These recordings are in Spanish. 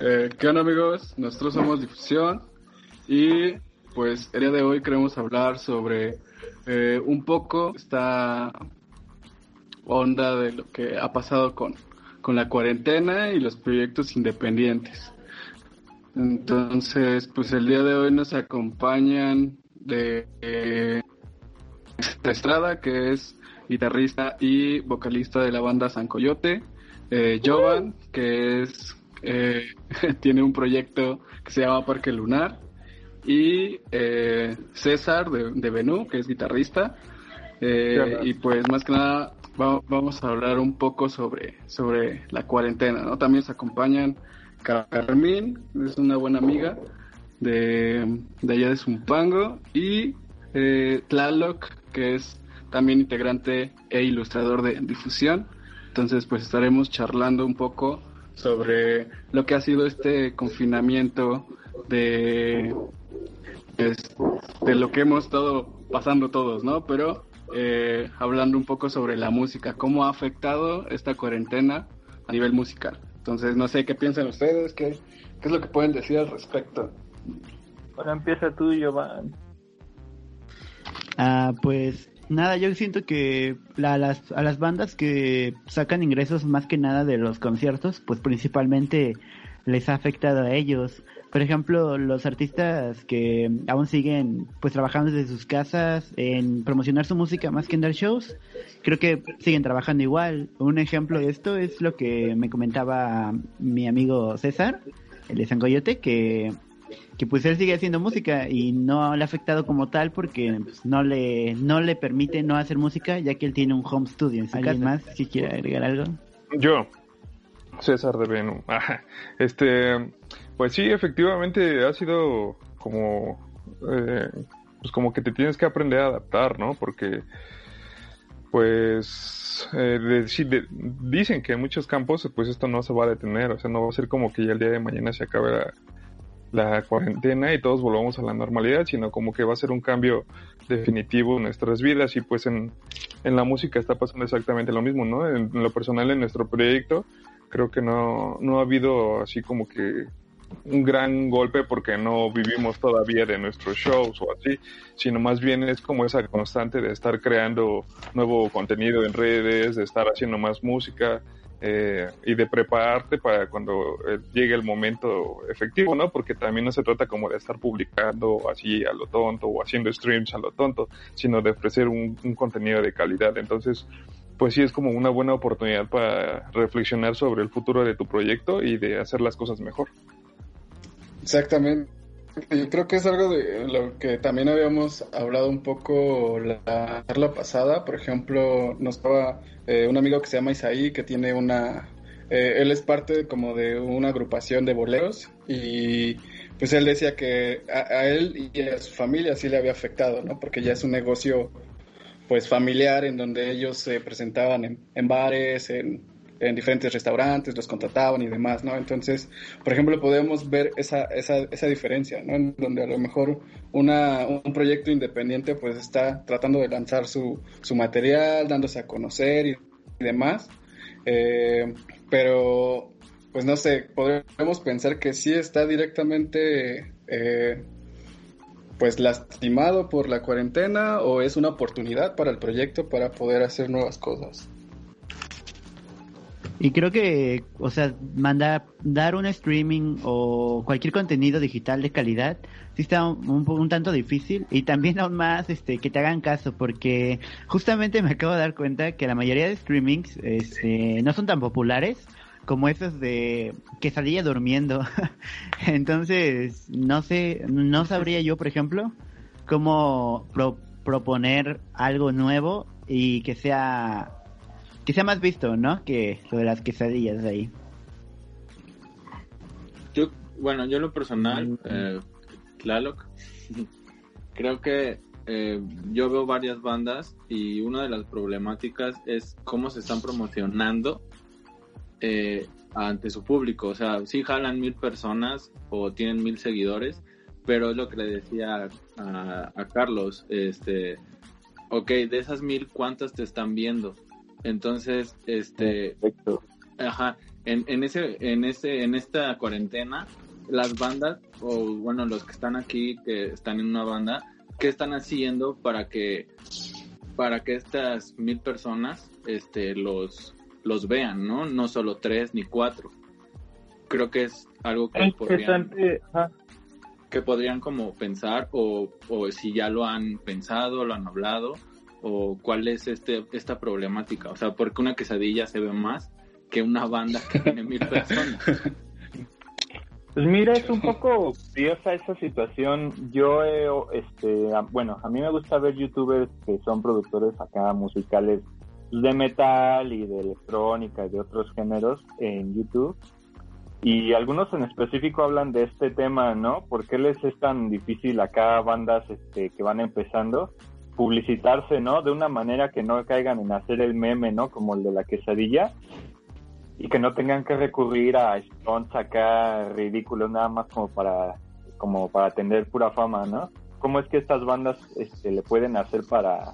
Eh, ¿Qué onda amigos? Nosotros somos Difusión y pues el día de hoy queremos hablar sobre eh, un poco esta onda de lo que ha pasado con, con la cuarentena y los proyectos independientes. Entonces, pues el día de hoy nos acompañan de eh, Estrada, que es guitarrista y vocalista de la banda San Coyote, eh, Jovan, que es eh, tiene un proyecto que se llama Parque Lunar, y eh, César de, de Benú, que es guitarrista. Eh, y pues más que nada vamos a hablar un poco sobre, sobre la cuarentena, ¿no? También se acompañan Carmín, es una buena amiga de, de allá de Zumpango, y eh, Tlaloc, que es también integrante e ilustrador de difusión. Entonces, pues estaremos charlando un poco sobre lo que ha sido este confinamiento de, pues, de lo que hemos estado pasando todos, ¿no? Pero eh, hablando un poco sobre la música, cómo ha afectado esta cuarentena a nivel musical. Entonces, no sé qué piensan ustedes, qué, qué es lo que pueden decir al respecto. Ahora empieza tú, Giovanni. Ah, pues nada, yo siento que la, las, a las bandas que sacan ingresos más que nada de los conciertos, pues principalmente les ha afectado a ellos. Por ejemplo, los artistas que aún siguen pues trabajando desde sus casas en promocionar su música más que en dar shows, creo que siguen trabajando igual. Un ejemplo de esto es lo que me comentaba mi amigo César, el de Sangoyote, que que pues él sigue haciendo música y no le ha afectado como tal porque pues, no le no le permite no hacer música ya que él tiene un home studio en su ¿Alguien más si quiere agregar algo? Yo, César de Venus. Este, pues sí, efectivamente ha sido como, eh, pues como que te tienes que aprender a adaptar, ¿no? Porque, pues, eh, de, dicen que en muchos campos, pues esto no se va a detener, o sea, no va a ser como que ya el día de mañana se acabe la, la cuarentena y todos volvamos a la normalidad, sino como que va a ser un cambio definitivo en nuestras vidas y pues en, en la música está pasando exactamente lo mismo, ¿no? En, lo personal en nuestro proyecto creo que no, no ha habido así como que un gran golpe porque no vivimos todavía de nuestros shows o así, sino más bien es como esa constante de estar creando nuevo contenido en redes, de estar haciendo más música, eh, y de prepararte para cuando eh, llegue el momento efectivo, ¿no? Porque también no se trata como de estar publicando así a lo tonto o haciendo streams a lo tonto, sino de ofrecer un, un contenido de calidad. Entonces, pues sí es como una buena oportunidad para reflexionar sobre el futuro de tu proyecto y de hacer las cosas mejor. Exactamente. Yo creo que es algo de lo que también habíamos hablado un poco la charla pasada. Por ejemplo, nos estaba eh, un amigo que se llama Isaí, que tiene una... Eh, él es parte como de una agrupación de boleros y pues él decía que a, él y a su familia sí le había afectado, ¿no? Porque ya es un negocio pues familiar en donde ellos se presentaban en, en bares, en, en diferentes restaurantes, los contrataban y demás, ¿no? Entonces, por ejemplo, podemos ver esa, esa, esa diferencia, ¿no? En donde a lo mejor una, un proyecto independiente pues está tratando de lanzar su, su material, dándose a conocer y, demás, eh, pero pues no sé, podemos pensar que sí está directamente eh, pues lastimado por la cuarentena o es una oportunidad para el proyecto para poder hacer nuevas cosas. Y creo que, o sea, mandar, dar un streaming o cualquier contenido digital de calidad sí está un, tanto difícil y también aún más este que te hagan caso porque justamente me acabo de dar cuenta que la mayoría de streamings este, no son tan populares como esos de quesadilla durmiendo. Entonces, no sé, no sabría yo, por ejemplo, cómo pro, proponer algo nuevo y que sea sea más visto, ¿no? Que lo de las quesadillas de ahí. Yo, bueno, yo lo personal, eh, Tlaloc, creo que eh, yo veo varias bandas y una de las problemáticas es cómo se están promocionando eh, ante su público. O sea, sí jalan mil personas o tienen mil seguidores, pero es lo que le decía a, a Carlos, este, ok, de esas mil, ¿cuántas te están viendo? Entonces, este, ajá, en, en, ese, en, ese, en esta cuarentena, las bandas, o bueno, los que están aquí, que están en una banda, ¿qué están haciendo para que, para que estas mil personas este, los, los vean, ¿no? No solo tres ni cuatro. Creo que es algo que podrían, que podrían como pensar o, o si ya lo han pensado, lo han hablado o cuál es este esta problemática, o sea, porque una quesadilla se ve más que una banda que tiene mil personas. Pues mira, es un poco curiosa esa situación. Yo, este, bueno, a mí me gusta ver youtubers que son productores acá musicales de metal y de electrónica y de otros géneros en YouTube. Y algunos en específico hablan de este tema, ¿no? ¿Por qué les es tan difícil acá bandas este, que van empezando publicitarse, ¿no? De una manera que no caigan en hacer el meme, ¿no? Como el de la quesadilla, y que no tengan que recurrir a stunts acá ridículos nada más como para como para tener pura fama, ¿no? ¿Cómo es que estas bandas este, le pueden hacer para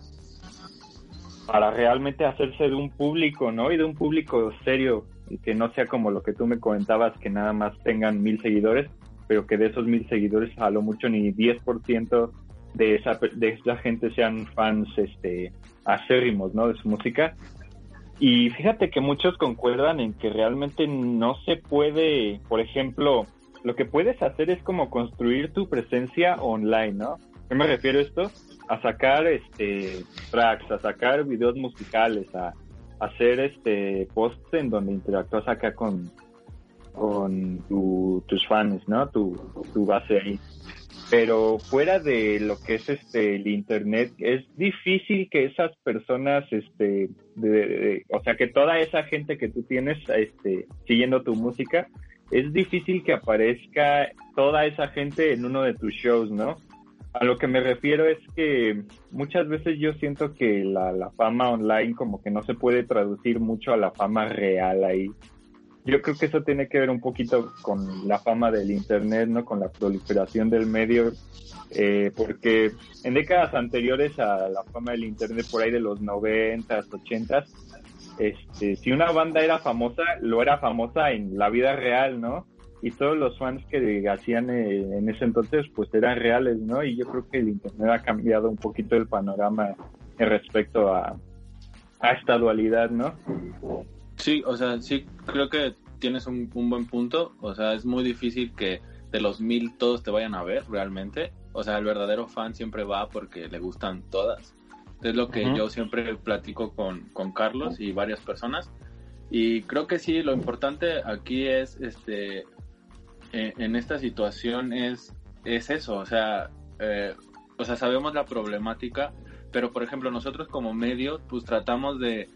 para realmente hacerse de un público, ¿no? Y de un público serio y que no sea como lo que tú me comentabas que nada más tengan mil seguidores, pero que de esos mil seguidores a lo mucho ni 10% de esa de esa gente sean fans este acérrimos, ¿no? De su música y fíjate que muchos concuerdan en que realmente no se puede, por ejemplo, lo que puedes hacer es como construir tu presencia online, ¿no? ¿Qué me refiero a esto? A sacar este tracks, a sacar videos musicales, a, hacer este posts en donde interactúas acá con, con tus fans, ¿no? Tu, tu base ahí pero fuera de lo que es este el internet es difícil que esas personas este o sea que toda esa gente que tú tienes este siguiendo tu música es difícil que aparezca toda esa gente en uno de tus shows no a lo que me refiero es que muchas veces yo siento que la, la fama online como que no se puede traducir mucho a la fama real ahí yo creo que eso tiene que ver un poquito con la fama del Internet, ¿no? Con la proliferación del medio, eh, porque en décadas anteriores a la fama del Internet, por ahí de los 90, 80, este, si una banda era famosa, lo era famosa en la vida real, ¿no? Y todos los fans que hacían eh, en ese entonces, pues eran reales, ¿no? Y yo creo que el Internet ha cambiado un poquito el panorama respecto a, a esta dualidad, ¿no? Sí, o sea, sí, creo que tienes un, buen punto. O sea, es muy difícil que de los mil todos te vayan a ver realmente. O sea, el verdadero fan siempre va porque le gustan todas. Es lo que yo siempre platico con, con Carlos y varias personas. Y creo que sí, lo importante aquí es, este, eh, en esta situación es, es eso, o sea, eh, o sea, sabemos la problemática, pero por ejemplo nosotros como medio, pues tratamos de,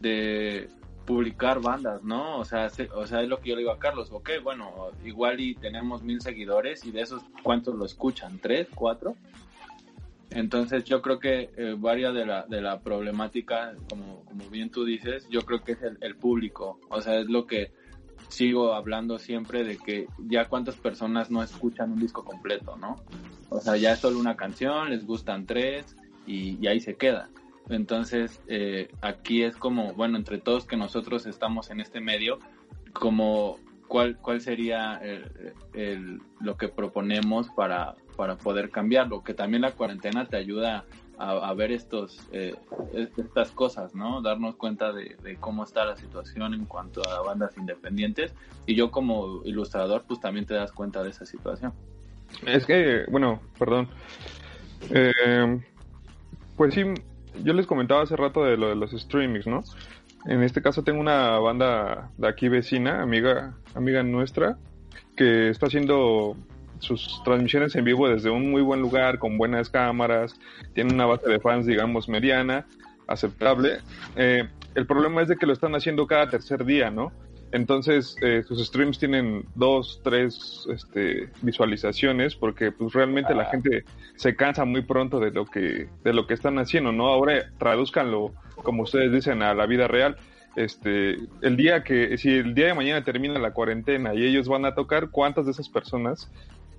de publicar bandas, ¿no? O sea, o sea, es lo que yo le digo a Carlos, ok, bueno, igual y tenemos mil seguidores y de esos, ¿cuántos lo escuchan? ¿Tres? ¿Cuatro? Entonces yo creo que eh, varias de la, de la problemática, como, como bien tú dices, yo creo que es el, público, o sea, es lo que sigo hablando siempre de que ya cuántas personas no escuchan un disco completo, ¿no? O sea, ya es solo una canción, les gustan tres y ahí se queda. Entonces, eh, aquí es como, bueno, entre todos que nosotros estamos en este medio, como cuál, cuál sería el, lo que proponemos para, para poder cambiarlo, que también la cuarentena te ayuda a, ver estos, eh, estas cosas, ¿no? Darnos cuenta de, cómo está la situación en cuanto a bandas independientes y yo como ilustrador pues también te das cuenta de esa situación. Es que, bueno, perdón. Eh, pues sí, yo les comentaba hace rato de lo de los streamings, ¿no? En este caso tengo una banda de aquí vecina, amiga, amiga nuestra, que está haciendo sus transmisiones en vivo desde un muy buen lugar, con buenas cámaras, tiene una base de fans, digamos, mediana, aceptable. Eh, el problema es de que lo están haciendo cada tercer día, ¿no? Entonces, eh, sus streams tienen dos, tres este, visualizaciones porque pues realmente la ah. gente se cansa muy pronto de lo que de lo que están haciendo, ¿no? Ahora traduzcanlo como ustedes dicen a la vida real. Este, el día que si el día de mañana termina la cuarentena y ellos van a tocar, ¿cuántas de esas personas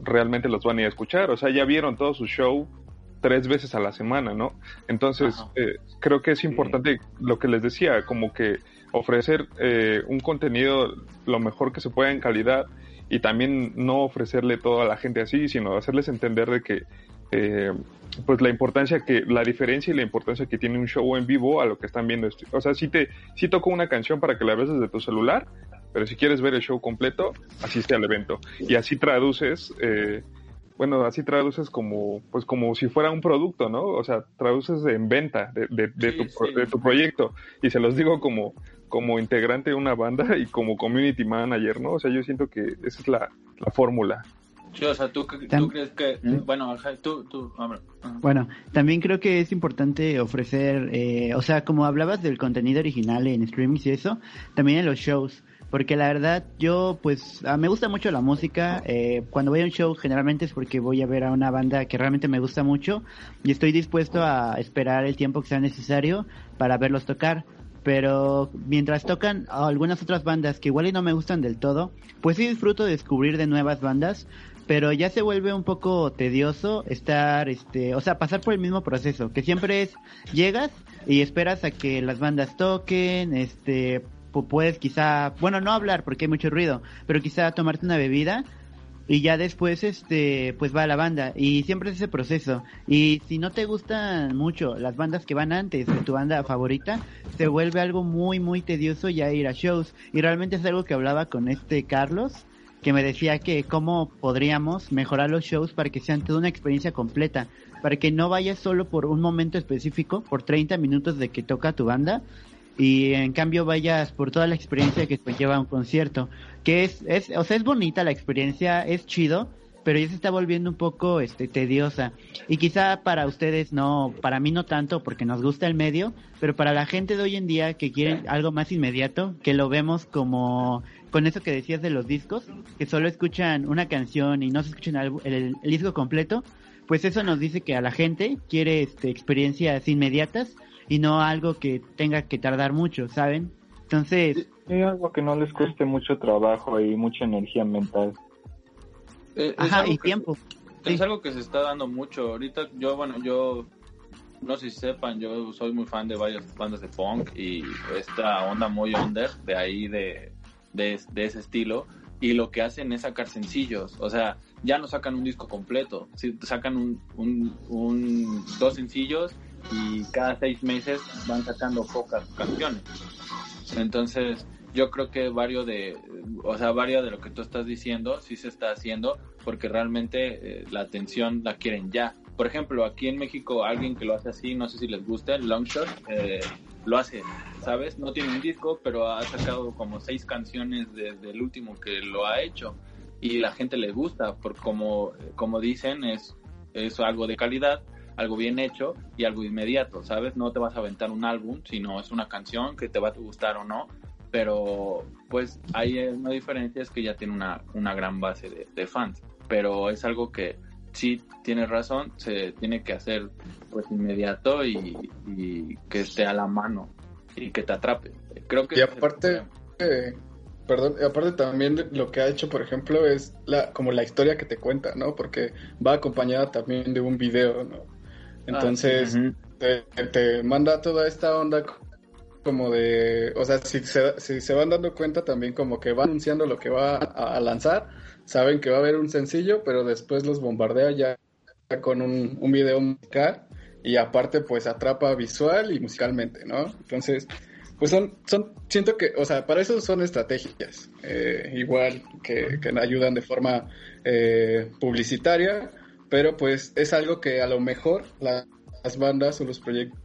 realmente los van a ir a escuchar? O sea, ya vieron todo su show tres veces a la semana, ¿no? Entonces, eh, creo que es importante lo que les decía, como que ofrecer eh, un contenido lo mejor que se pueda en calidad y también no ofrecerle todo a la gente así, sino hacerles entender de que eh, pues la importancia que, la diferencia y la importancia que tiene un show en vivo a lo que están viendo. O sea, si te, si toco una canción para que la veas desde tu celular, pero si quieres ver el show completo, asiste al evento. Y así traduces, eh, bueno, así traduces como, pues como si fuera un producto, ¿no? O sea, traduces en venta de, de, tu, de tu proyecto. Y se los digo como, como integrante de una banda y como community manager, ¿no? O sea, yo siento que esa es la, la fórmula. Sí, o sea, ¿tú, tú crees que... ¿Mm? Bueno, tú... tú bueno, también creo que es importante ofrecer, eh, o sea, como hablabas del contenido original en streaming y eso, también en los shows porque la verdad yo pues ah, me gusta mucho la música eh, cuando voy a un show generalmente es porque voy a ver a una banda que realmente me gusta mucho y estoy dispuesto a esperar el tiempo que sea necesario para verlos tocar pero mientras tocan algunas otras bandas que igual y no me gustan del todo pues sí disfruto de descubrir de nuevas bandas pero ya se vuelve un poco tedioso estar, este, o sea, pasar por el mismo proceso, que siempre es, llegas y esperas a que las bandas toquen, este, puedes quizá, bueno, no hablar porque hay mucho ruido, pero quizá tomarte una bebida y ya después este pues va a la banda. Y siempre es ese proceso. Y si no te gustan mucho las bandas que van antes de tu banda favorita se vuelve algo muy muy tedioso ya ir a shows. Y realmente es algo que hablaba con este Carlos que me decía que cómo podríamos mejorar los shows para que sean toda una experiencia completa, para que no vayas solo por un momento específico, por 30 minutos de que toca tu banda, y en cambio vayas por toda la experiencia que lleva un concierto, que es, es, o sea, es bonita la experiencia, es chido, pero ya se está volviendo un poco este tediosa. Y quizá para ustedes no, para mí no tanto porque nos gusta el medio, pero para la gente de hoy en día que quiere algo más inmediato, que lo vemos como con eso que decías de los discos, que solo escuchan una canción y no se escuchan el, disco completo, pues eso nos dice que a la gente quiere este, experiencias inmediatas y no algo que tenga que tardar mucho, ¿saben? Entonces... es algo que no les cueste mucho trabajo y mucha energía mental. Eh, Ajá, y tiempo. Es algo que se está dando mucho. Ahorita yo, bueno, yo no sé si sepan, yo soy muy fan de varias bandas de funk y esta onda muy under de ahí de de, ese estilo y lo que hacen es sacar sencillos, o sea, ya no sacan un disco completo, sacan un, un, dos sencillos y cada seis meses van sacando pocas canciones. Entonces, yo creo que varios de, o sea, varios de lo que tú estás diciendo sí se está haciendo porque realmente eh, la atención la quieren ya. Por ejemplo, aquí en México alguien que lo hace así, no sé si les gusta, el Longshot, eh, lo hace, ¿sabes? No tiene un disco, pero ha sacado como seis canciones desde el último que lo ha hecho y la gente le gusta, porque como, como dicen, es, es algo de calidad, algo bien hecho y algo inmediato, ¿sabes? No te vas a aventar un álbum, sino es una canción que te va a gustar o no, pero pues hay una diferencia es que ya tiene una, una gran base de, de fans, pero es algo que sí tienes razón, se tiene que hacer pues inmediato y, que esté a la mano y que te atrape. Creo que y aparte, eh, perdón, aparte también lo que ha hecho, por ejemplo, es la como la historia que te cuenta, ¿no? Porque va acompañada también de un video, ¿no? Entonces, te, te, manda toda esta onda como de, o sea, si se, si se van dando cuenta también como que va anunciando lo que va a lanzar, saben que va a haber un sencillo, pero después los bombardea ya con un, un video musical y aparte pues atrapa visual y musicalmente, ¿no? Entonces, pues son, son, siento que, o sea, para eso son estrategias, eh, igual que, que, ayudan de forma eh, publicitaria, pero pues es algo que a lo mejor las bandas o los proyectos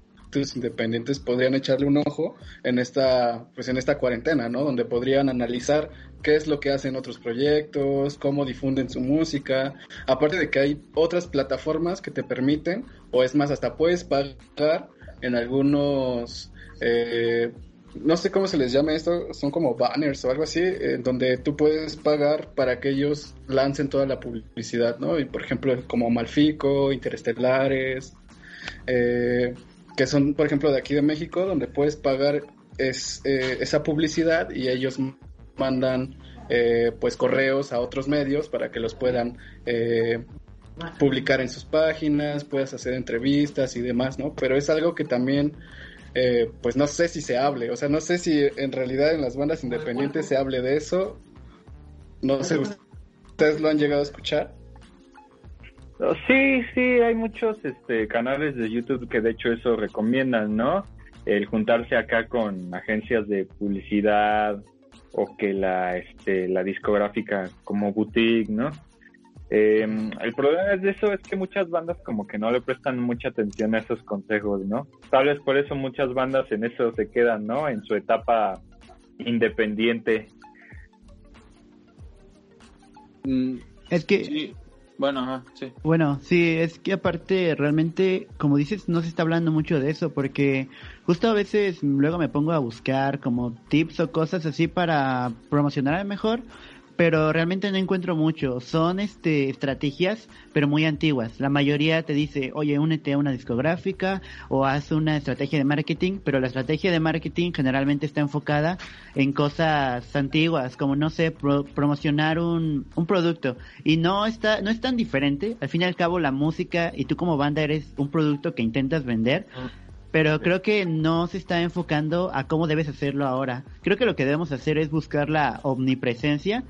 independientes podrían echarle un ojo en esta, pues en esta cuarentena, ¿no? Donde podrían analizar qué es lo que hacen otros proyectos, cómo difunden su música. Aparte de que hay otras plataformas que te permiten, o es más, hasta puedes pagar en algunos, eh, no sé cómo se les llama esto, son como banners o algo así, en donde tú puedes pagar para que ellos lancen toda la publicidad, ¿no? Y por ejemplo, como Malfico, Interestelares, eh, que son, por ejemplo, de aquí de México, donde puedes pagar eh, esa publicidad y ellos mandan eh, pues correos a otros medios para que los puedan eh, publicar en sus páginas, puedas hacer entrevistas y demás, ¿no? Pero es algo que también eh, pues no sé si se hable, o sea, no sé si en realidad en las bandas independientes se hable de eso. No sé, ¿ustedes lo han llegado a escuchar? Oh, sí, sí, hay muchos este, canales de YouTube que de hecho eso recomiendan, ¿no? El juntarse acá con agencias de publicidad o que la, este, la discográfica como boutique, ¿no? Em, el problema de eso es que muchas bandas como que no le prestan mucha atención a esos consejos, ¿no? Tal vez por eso muchas bandas en eso se quedan, ¿no? En su etapa independiente. Mm, Es que, sí. Bueno, ajá, sí. bueno, sí, es que aparte realmente, como dices, no se está hablando mucho de eso porque justo a veces luego me pongo a buscar como tips o cosas así para promocionar mejor, pero realmente no encuentro mucho. Son este estrategias, pero muy antiguas. La mayoría te dice, oye, únete a una discográfica o haz una estrategia de marketing, pero la estrategia de marketing generalmente está enfocada en cosas antiguas, como no sé, pro- promocionar un, un producto. Y no está, no es tan diferente. Al fin y al cabo, la música y tú como banda eres un producto que intentas vender. Pero creo que no se está enfocando a cómo debes hacerlo ahora. Creo que lo que debemos hacer es buscar la omnipresencia.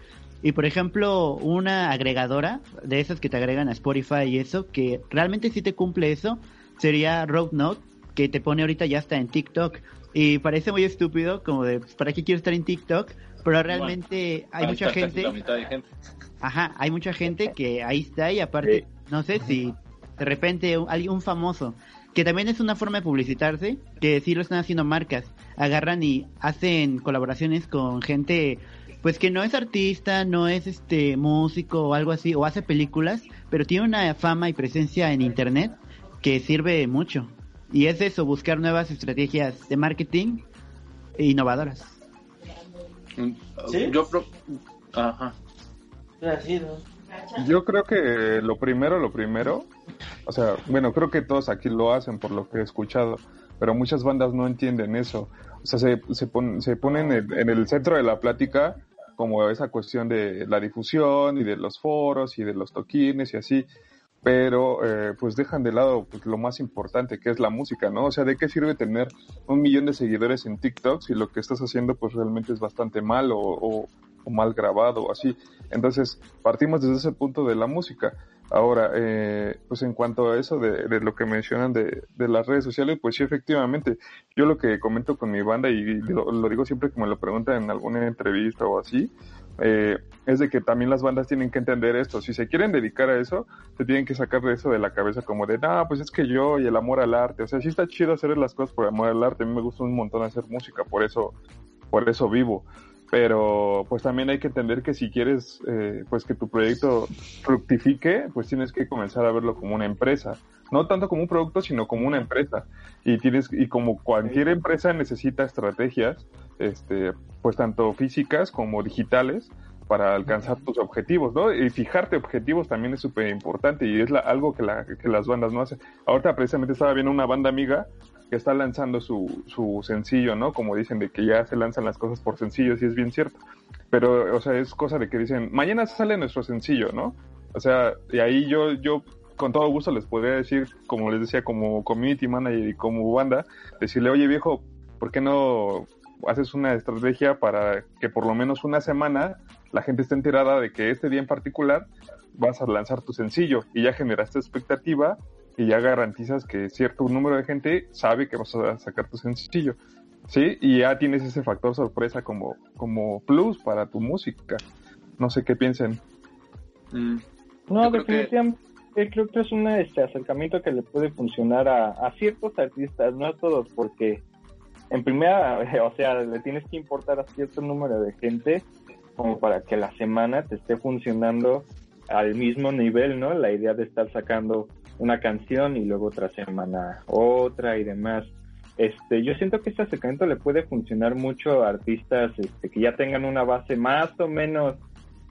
Y por ejemplo, una agregadora de esas que te agregan a Spotify y eso, que realmente sí te cumple eso, sería Road Note, que te pone ahorita ya está en TikTok. Y parece muy estúpido, como de, pues, ¿para qué quiero estar en TikTok? Pero realmente hay mucha gente, La mitad de gente. ajá, hay mucha gente que ahí está y aparte, no sé si de repente un, alguien- un famoso, que también es una forma de publicitarse, que sí lo están haciendo marcas, agarran y hacen colaboraciones con gente pues que no es artista, no es este músico o algo así, o hace películas, pero tiene una fama y presencia en internet que sirve mucho. Y es eso, buscar nuevas estrategias de marketing innovadoras. ¿Sí? Yo pro... Ajá. Así, ¿no? Yo creo que lo primero, lo primero, o sea, bueno, creo que todos aquí lo hacen por lo que he escuchado, pero muchas bandas no entienden eso. O sea, se, se, se ponen en, el centro de la plática como esa cuestión de la difusión y de los foros y de los toquines y así, pero eh, pues dejan de lado pues, lo más importante que es la música, ¿no? O sea, ¿de qué sirve tener un millón de seguidores en TikTok si lo que estás haciendo pues realmente es bastante mal o- o mal grabado o así? Entonces, partimos desde ese punto de la música. Ahora, eh, pues en cuanto a eso de, de lo que mencionan de, de las redes sociales, pues sí, efectivamente, yo lo que comento con mi banda y lo, lo digo siempre que me lo preguntan en alguna entrevista o así, eh, es de que también las bandas tienen que entender esto. Si se quieren dedicar a eso, se tienen que sacar de eso de la cabeza como de, no, pues es que yo y el amor al arte. O sea, sí está chido hacer las cosas por amor al arte. A mí me gusta un montón hacer música, por eso, por eso vivo. Pero pues también hay que entender que si quieres eh, pues que tu proyecto fructifique, pues tienes que comenzar a verlo como una empresa. No tanto como un producto, sino como una empresa. Y tienes, y como cualquier empresa necesita estrategias, este, pues tanto físicas como digitales, para alcanzar tus objetivos, ¿no? Y fijarte objetivos también es súper importante y es la, algo que, la, que las bandas no hacen. Ahorita precisamente estaba viendo una banda amiga que está lanzando su, su sencillo, ¿no? Como dicen de que ya se lanzan las cosas por sencillos y es bien cierto. Pero, o sea, es cosa de que dicen, mañana sale nuestro sencillo, ¿no? O sea, y ahí yo, yo con todo gusto les podría decir, como les decía, como community manager y como banda, decirle, oye viejo, ¿por qué no haces una estrategia para que por lo menos una semana la gente esté enterada de que este día en particular vas a lanzar tu sencillo y ya generaste expectativa y ya garantizas que cierto número de gente sabe que vas a sacar tu sencillo. ¿Sí? Y ya tienes ese factor sorpresa como, como plus para tu música. No sé qué piensen. Mm, No, Yo creo que- definitivamente creo que es un este, acercamiento que le puede funcionar a, a ciertos artistas, no a todos, porque en primera, o sea, le tienes que importar a cierto número de gente como para que la semana te esté funcionando al mismo nivel, ¿no? La idea de estar sacando una canción y luego otra semana otra y demás. Este, yo siento que este acercamiento le puede funcionar mucho a artistas este, que ya tengan una base más o menos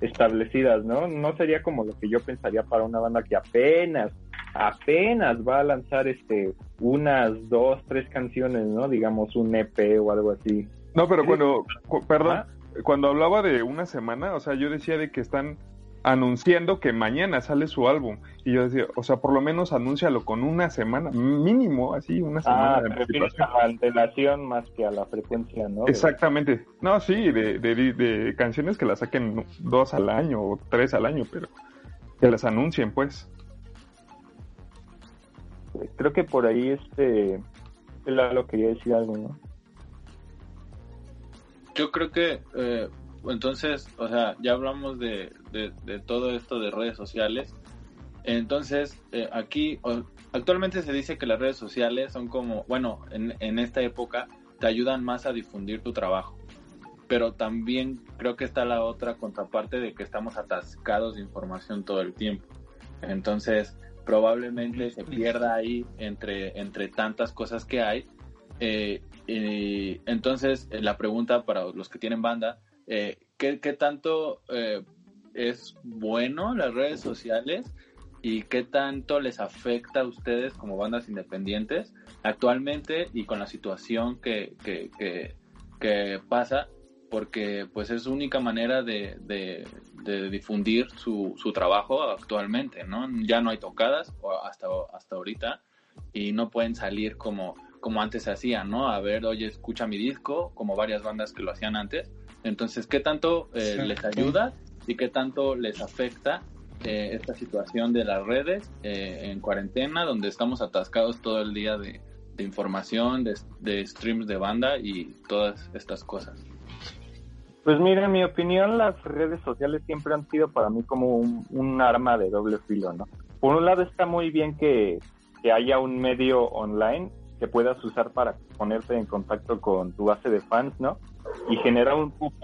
establecidas, ¿no? No sería como lo que yo pensaría para una banda que apenas, apenas va a lanzar este unas dos, tres canciones, ¿no? Digamos un EP o algo así. No, pero cuando, cu- perdón, cuando hablaba de una semana, o sea, yo decía de que están anunciando que mañana sale su álbum. Y yo decía, o sea, por lo menos anúncialo con una semana, mínimo, así, una semana ah, de anticipación. a la antelación más que a la frecuencia, ¿no? Exactamente. No, sí, de, de, de, canciones que las saquen dos al año o tres al año, pero que las anuncien, pues. Creo que por ahí este lo quería decir algo, ¿no? Yo creo que eh, entonces, o sea, ya hablamos de, de, todo esto de redes sociales. Entonces, eh, aquí actualmente se dice que las redes sociales son como, bueno, en, en esta época te ayudan más a difundir tu trabajo. Pero también creo que está la otra contraparte de que estamos atascados de información todo el tiempo. Entonces, probablemente se pierda ahí entre, entre tantas cosas que hay. Eh, entonces, la pregunta para los que tienen banda eh, ¿qué, tanto eh, es bueno las redes sociales y qué tanto les afecta a ustedes como bandas independientes actualmente y con la situación que, que, que, pasa? Porque pues es única manera de, de, difundir su, su, trabajo actualmente, ¿no? Ya no hay tocadas hasta, hasta ahorita y no pueden salir como, como antes se ¿no? A ver, oye, escucha mi disco, como varias bandas que lo hacían antes entonces, ¿qué tanto eh, les ayuda y qué tanto les afecta eh, esta situación de las redes eh, en cuarentena, donde estamos atascados todo el día de, información, de, streams de banda y todas estas cosas? Pues mira, en mi opinión, las redes sociales siempre han sido para mí como un, arma de doble filo, ¿no? Por un lado está muy bien que, que haya un medio online que puedas usar para ponerte en contacto con tu base de fans, ¿no? y genera un poco,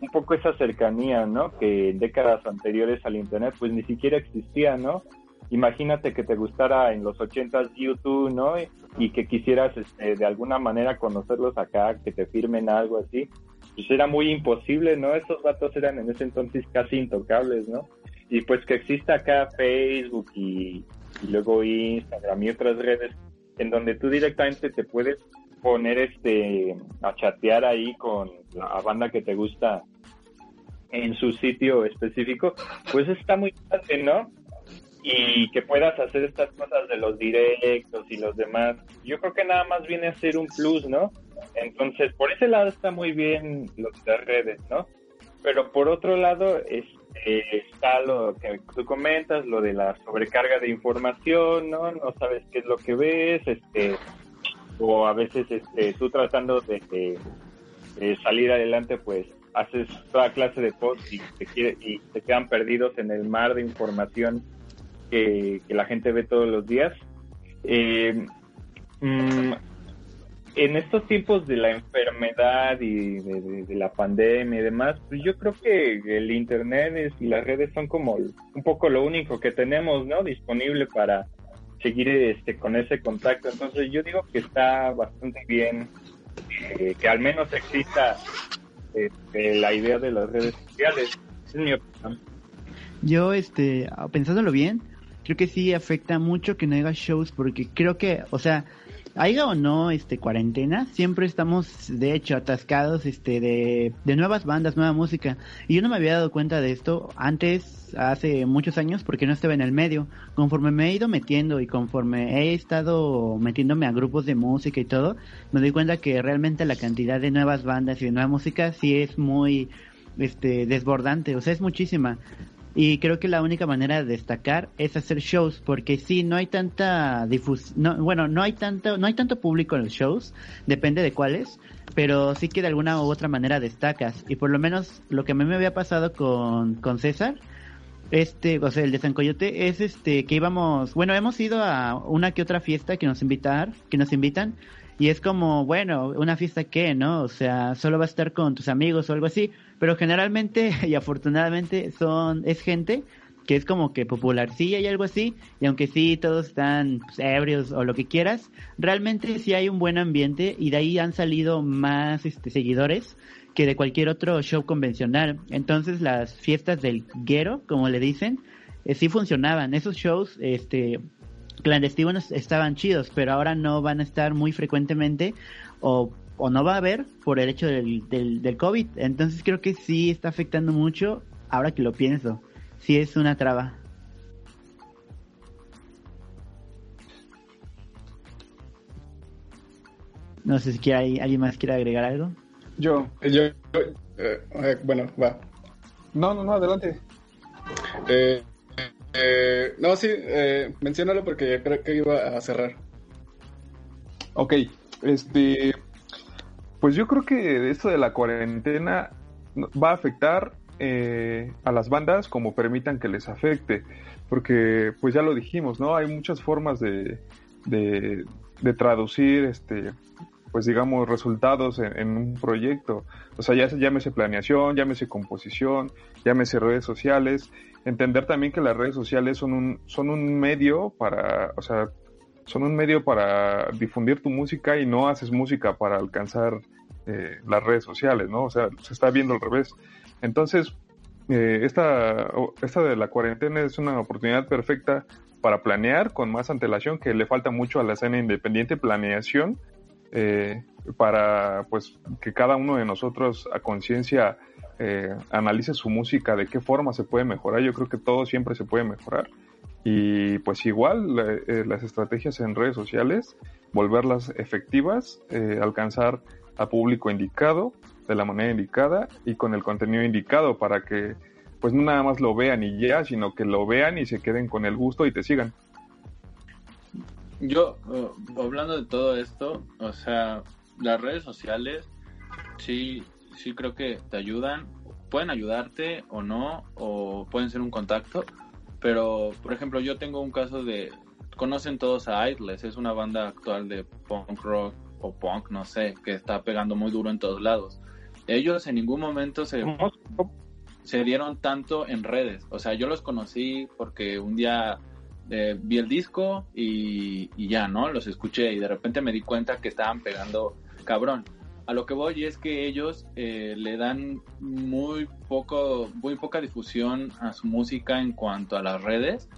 un poco esa cercanía, ¿no? Que en décadas anteriores al Internet pues ni siquiera existía, ¿no? Imagínate que te gustara en los ochentas YouTube, ¿no? Y que quisieras este, de alguna manera conocerlos acá, que te firmen algo así. Pues era muy imposible, ¿no? Esos datos eran en ese entonces casi intocables, ¿no? Y pues que exista acá Facebook y luego Instagram y otras redes en donde tú directamente te puedes poner este a chatear ahí con la banda que te gusta en su sitio específico, pues está muy fácil, ¿no? Y que puedas hacer estas cosas de los directos y los demás, yo creo que nada más viene a ser un plus, ¿no? Entonces, por ese lado está muy bien de redes, ¿no? Pero por otro lado, este, está lo que tú comentas, lo de la sobrecarga de información, ¿no? No sabes qué es lo que ves, este, o a veces este, tú tratando de, salir adelante, pues haces toda clase de posts y te, quiere, y te quedan perdidos en el mar de información que, la gente ve todos los días. Eh, mm, en estos tiempos de la enfermedad y de, la pandemia y demás, pues yo creo que el Internet y las redes son como un poco lo único que tenemos, ¿no? Disponible para seguir este, con ese contacto. Entonces yo digo que está bastante bien eh, que al menos exista este, la idea de las redes sociales. Es mi opinión. Yo, este, pensándolo bien, creo que sí afecta mucho que no haya shows porque creo que, o sea, haya o no este cuarentena, siempre estamos de hecho atascados este de, de nuevas bandas, nueva música. Y yo no me había dado cuenta de esto antes, hace muchos años, porque no estaba en el medio. Conforme me he ido metiendo y conforme he estado metiéndome a grupos de música y todo, me doy cuenta que realmente la cantidad de nuevas bandas y de nueva música sí es muy este desbordante, o sea, es muchísima. Y creo que la única manera de destacar es hacer shows, porque si no hay tanta difusión, bueno, no hay tanto, no hay tanto público en los shows, depende de cuáles, pero sí que de alguna u otra manera destacas. Y por lo menos lo que a mí me había pasado con, con César, este, o sea, el de San Coyote, es este, que íbamos, bueno, hemos ido a una que otra fiesta que nos invitar, que nos invitan, y es como, bueno, una fiesta que, ¿no? O sea, solo va a estar con tus amigos o algo así, pero generalmente y afortunadamente son es gente que es como que popularcilla y algo así, y aunque sí todos están pues, ebrios o lo que quieras, realmente sí hay un buen ambiente y de ahí han salido más este, seguidores que de cualquier otro show convencional. Entonces las fiestas del guero, como le dicen, eh, sí funcionaban. Esos shows, este, clandestinos estaban chidos, pero ahora no van a estar muy frecuentemente o o no va a haber por el hecho del, del, del COVID. Entonces creo que sí está afectando mucho ahora que lo pienso. sí es una traba. No sé si hay, alguien más quiere agregar algo. Yo, yo, eh, eh, bueno, va. No, no, no, adelante. Eh, eh, no, sí, eh, menciónalo porque creo que iba a cerrar. Ok, este, pues yo creo que esto de la cuarentena va a afectar eh, a las bandas como permitan que les afecte, porque pues ya lo dijimos, ¿no? Hay muchas formas de, de, de traducir, este, pues digamos, resultados en, un proyecto. O sea, ya llámese planeación, llámese composición, llámese redes sociales. Entender también que las redes sociales son un, son un medio para, o sea, son un medio para difundir tu música y no haces música para alcanzar eh, las redes sociales, ¿no? O sea, se está viendo al revés. Entonces, eh, esta, esta de la cuarentena es una oportunidad perfecta para planear con más antelación, que le falta mucho a la escena independiente, planeación, eh, para pues que cada uno de nosotros a conciencia eh, analice su música, de qué forma se puede mejorar. Yo creo que todo siempre se puede mejorar. Y pues igual eh, las estrategias en redes sociales, volverlas efectivas, eh, alcanzar a público indicado, de la manera indicada y con el contenido indicado para que pues no nada más lo vean y ya, sino que lo vean y se queden con el gusto y te sigan. Yo, uh, hablando de todo esto, o sea, las redes sociales sí, sí creo que te ayudan, pueden ayudarte o no, o pueden ser un contacto, pero, por ejemplo, yo tengo un caso de... Conocen todos a Idles, es una banda actual de punk rock o punk, no sé, que está pegando muy duro en todos lados. Ellos en ningún momento se, se dieron tanto en redes. O sea, yo los conocí porque un día eh, vi el disco y, ya, ¿no? Los escuché y de repente me di cuenta que estaban pegando cabrón. A lo que voy es que ellos eh, le dan muy poco, muy poca difusión a su música en cuanto a las redes,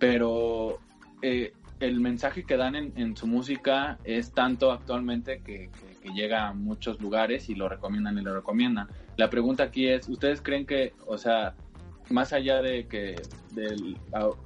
pero eh, el mensaje que dan en, su música es tanto actualmente que, que, llega a muchos lugares y lo recomiendan y lo recomiendan. La pregunta aquí es, ¿ustedes creen que, o sea, más allá de que, del,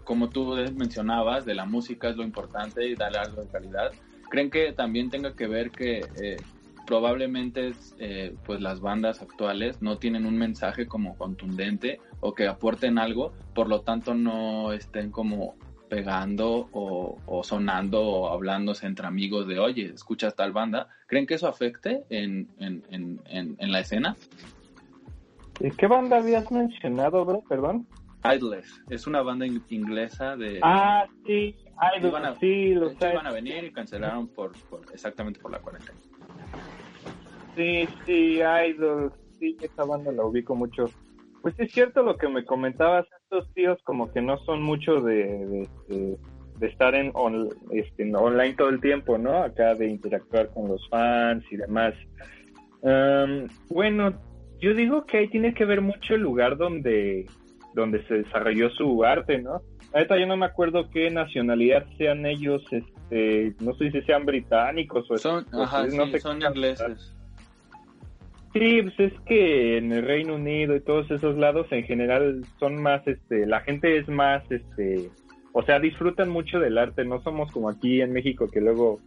como tú mencionabas, de la música es lo importante y darle algo de calidad, ¿creen que también tenga que ver que eh, probablemente eh, pues las bandas actuales no tienen un mensaje como contundente o que aporten algo, por lo tanto no estén como pegando o, o, sonando o hablándose entre amigos de oye, escuchas tal banda. ¿Creen que eso afecte en, en, en, en la escena? ¿Qué banda habías mencionado, bro? Perdón. Idles, es una banda inglesa de... Ah, sí, Idles, a, sí, los iban a venir y cancelaron por, por, exactamente por la cuarentena. Sí, sí, Idol, sí, esa banda la ubico mucho. Pues es cierto lo que me comentabas, estos tíos como que no son mucho de, de, de, de estar en on, este, online todo el tiempo, ¿no? Acá de interactuar con los fans y demás. Um, bueno, yo digo que ahí tiene que ver mucho el lugar donde, donde se desarrolló su arte, ¿no? Ahorita yo no me acuerdo qué nacionalidad sean ellos, este, no sé si sean británicos o son, o ajá, no sí, sé son ingleses. Sí, pues es que en el Reino Unido y todos esos lados en general son más, este, la gente es más, este, o sea, disfrutan mucho del arte, no somos como aquí en México que luego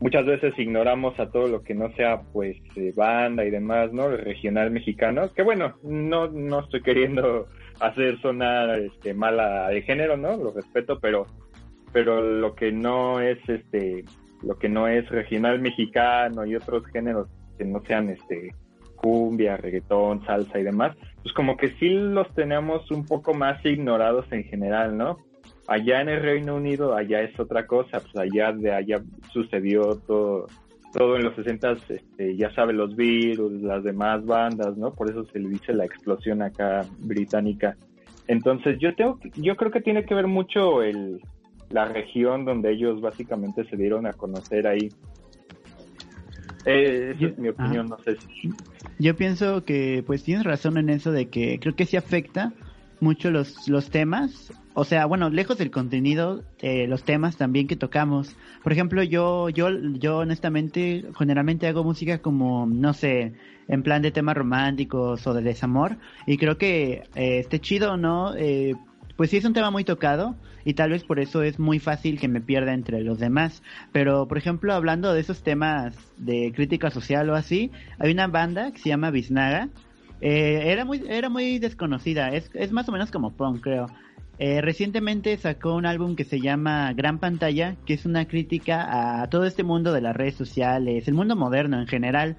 muchas veces ignoramos a todo lo que no sea, pues, eh, banda y demás, ¿no? Regional mexicano, que bueno, no, no estoy queriendo hacer sonar, este, mala de género, ¿no? Lo respeto, pero, pero lo que no es, este, lo que no es regional mexicano y otros géneros que no sean este cumbia, reggaetón, salsa y demás, pues como que sí los tenemos un poco más ignorados en general, ¿no? Allá en el Reino Unido, allá es otra cosa, pues allá de allá sucedió todo, todo en los 60 este, ya sabe los virus, las demás bandas, ¿no? Por eso se le dice la explosión acá británica. Entonces yo tengo, yo creo que tiene que ver mucho el, la región donde ellos básicamente se dieron a conocer ahí. Eh, esa Yo- es mi opinión, no sé si. Yo pienso que pues tienes razón en eso de que creo que sí afecta, mucho los, los temas, o sea, bueno, lejos del contenido, eh, los temas también que tocamos. Por ejemplo, yo, yo, yo honestamente, generalmente hago música como, no sé, en plan de temas románticos o de desamor, y creo que eh, esté chido, ¿no? Eh, pues sí es un tema muy tocado y tal vez por eso es muy fácil que me pierda entre los demás. Pero, por ejemplo, hablando de esos temas de crítica social o así, hay una banda que se llama Biznaga. Eh, era muy era muy desconocida, es, es más o menos como punk, creo. Eh, recientemente sacó un álbum que se llama Gran Pantalla, que es una crítica a todo este mundo de las redes sociales, el mundo moderno en general.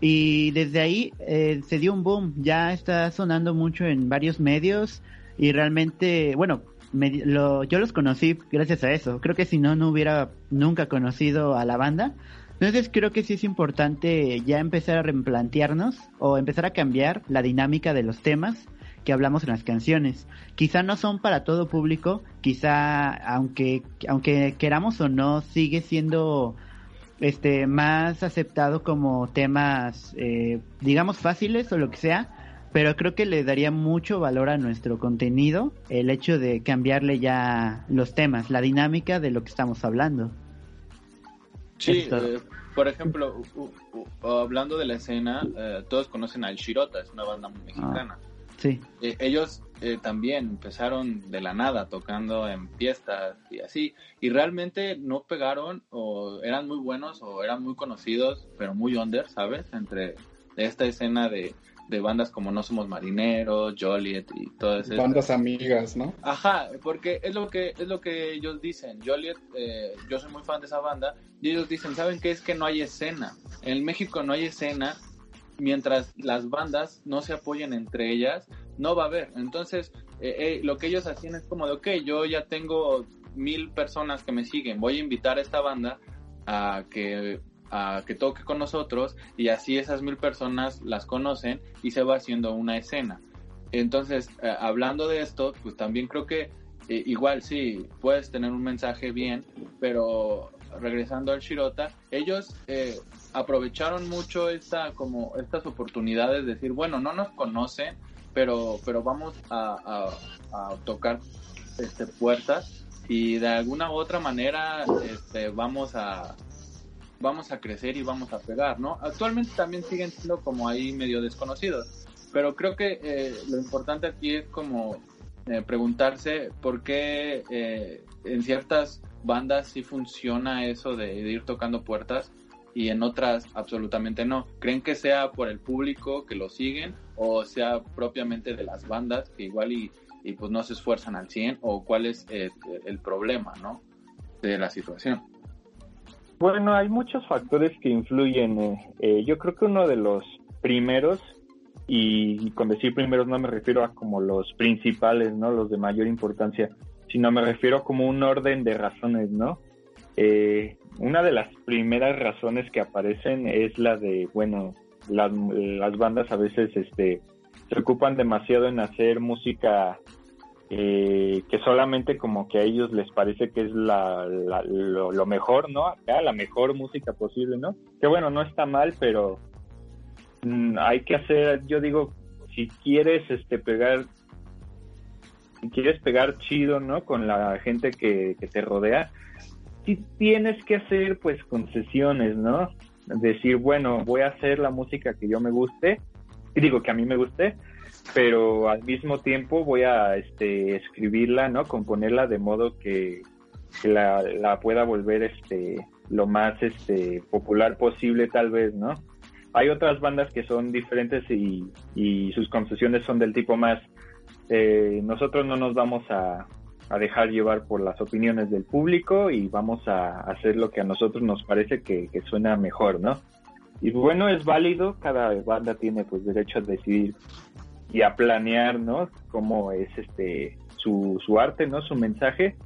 Y desde ahí eh, se dio un boom, ya está sonando mucho en varios medios y realmente, bueno, lo, yo los conocí gracias a eso. Creo que si no, no hubiera nunca conocido a la banda. Entonces creo que sí es importante ya empezar a replantearnos o empezar a cambiar la dinámica de los temas que hablamos en las canciones. Quizá no son para todo público, quizá aunque aunque queramos o no sigue siendo este más aceptado como temas eh, digamos fáciles o lo que sea, pero creo que le daría mucho valor a nuestro contenido el hecho de cambiarle ya los temas, la dinámica de lo que estamos hablando. Sí, eh, por ejemplo, hablando de la escena, eh, todos conocen a El Shirota, es una banda mexicana. Ah, sí. Eh, ellos también empezaron de la nada tocando en fiestas y así, y realmente no pegaron o eran muy buenos o eran muy conocidos, pero muy under, ¿sabes? Entre esta escena de, de bandas como No Somos Marineros, Joliet y todas esas. Bandas amigas, ¿no? Ajá, porque es lo que es lo que ellos dicen. Joliet, eh, yo soy muy fan de esa banda y ellos dicen, ¿saben qué es que no hay escena? En México no hay escena mientras las bandas no se apoyen entre ellas, no va a haber. Entonces, eh, eh, lo que ellos hacían es como de, ok, yo ya tengo mil personas que me siguen, voy a invitar a esta banda a que a que toque con nosotros y así esas mil personas las conocen y se va haciendo una escena. Entonces, eh, hablando de esto, pues también creo que eh, igual sí, puedes tener un mensaje bien, pero regresando al Shirota, ellos eh, aprovecharon mucho esta, como estas oportunidades de decir, bueno, no nos conocen, pero, pero vamos a, tocar este, puertas y de alguna u otra manera este, vamos a, vamos a crecer y vamos a pegar, ¿no? Actualmente también siguen siendo como ahí medio desconocidos, pero creo que eh, lo importante aquí es como eh, preguntarse por qué eh, en ciertas bandas sí funciona eso de, ir tocando puertas y en otras absolutamente no. ¿Creen que sea por el público que lo siguen o sea propiamente de las bandas que igual y, y pues no se esfuerzan al 100 o cuál es el problema, ¿no? De la situación. Bueno, hay muchos factores que influyen. Eh, eh, yo creo que uno de los primeros, y con decir primeros no me refiero a como los principales, ¿no? Los de mayor importancia, sino me refiero a como un orden de razones, ¿no? Eh, una de las primeras razones que aparecen es la de, bueno, las, las bandas a veces este, se ocupan demasiado en hacer música eh, que solamente como que a ellos les parece que es la, lo, mejor, ¿no? Acá la mejor música posible, ¿no? Que bueno, no está mal, pero mm, hay que hacer, yo digo, si quieres este pegar, si quieres pegar chido, ¿no? Con la gente que, te rodea, sí tienes que hacer pues concesiones, ¿no? Decir, bueno, voy a hacer la música que yo me guste, y digo que a mí me guste, pero al mismo tiempo voy a este, escribirla, ¿no? Componerla de modo que, la, pueda volver este, lo más este, popular posible tal vez, ¿no? Hay otras bandas que son diferentes y, y sus concesiones son del tipo más, eh, nosotros no nos vamos a, a dejar llevar por las opiniones del público y vamos a hacer lo que a nosotros nos parece que, que suena mejor, ¿no? Y bueno, es válido, cada banda tiene pues derecho a decidir y a planear, ¿no? Cómo es este su, su arte, ¿no? Su mensaje.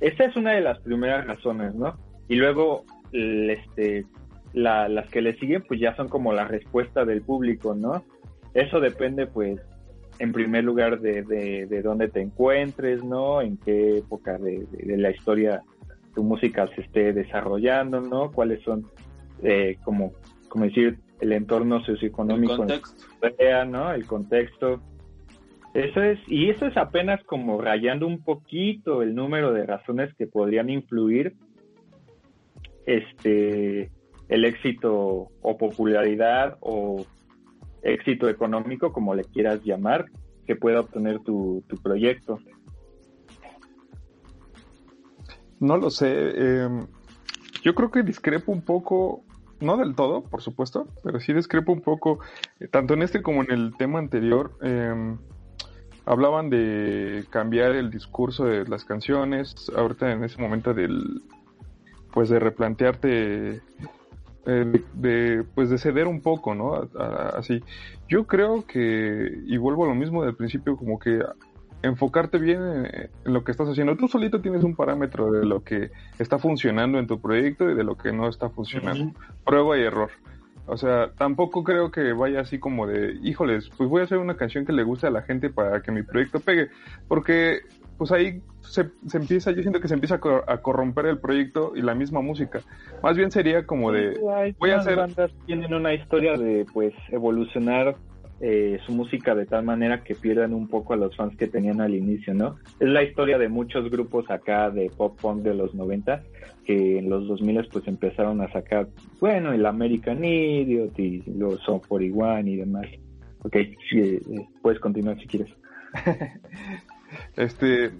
Esa es una de las primeras razones, ¿no? Y luego, este, las que le siguen, pues ya son como la respuesta del público, ¿no? Eso depende, pues, en primer lugar de, de, dónde te encuentres, ¿no? En qué época de, de, la historia tu música se esté desarrollando, ¿no? Cuáles son, eh, como, como decir, el entorno socioeconómico, el contexto. ¿no? El contexto. Eso es, y eso es apenas como rayando un poquito el número de razones que podrían influir este el éxito o popularidad o éxito económico, como le quieras llamar, que pueda obtener tu, tu proyecto. No lo sé. Em, yo creo que discrepo un poco, no del todo, por supuesto, pero sí discrepo un poco, eh, tanto en este como en el tema anterior. Em, hablaban de cambiar el discurso de las canciones, ahorita en ese momento del, pues de replantearte, eh, de, pues de ceder un poco, ¿no? así. Yo creo que, y vuelvo a lo mismo del principio, como que enfocarte bien en, lo que estás haciendo. Tú solito tienes un parámetro de lo que está funcionando en tu proyecto y de lo que no está funcionando. Prueba y error. O sea, tampoco creo que vaya así como de, híjoles, pues voy a hacer una canción que le guste a la gente para que mi proyecto pegue. Porque pues ahí se, se empieza, yo siento que se empieza a, corromper el proyecto y la misma música. Más bien sería como de, voy a hacer... bandas tienen una historia de pues evolucionar eh, su música de tal manera que pierdan un poco a los fans que tenían al inicio, ¿no? Es la historia de muchos grupos acá de pop punk de los 90 que en los 2000 pues empezaron a sacar, bueno, el American Idiot y los Son 41 y demás. Ok, eh, puedes continuar si quieres. este,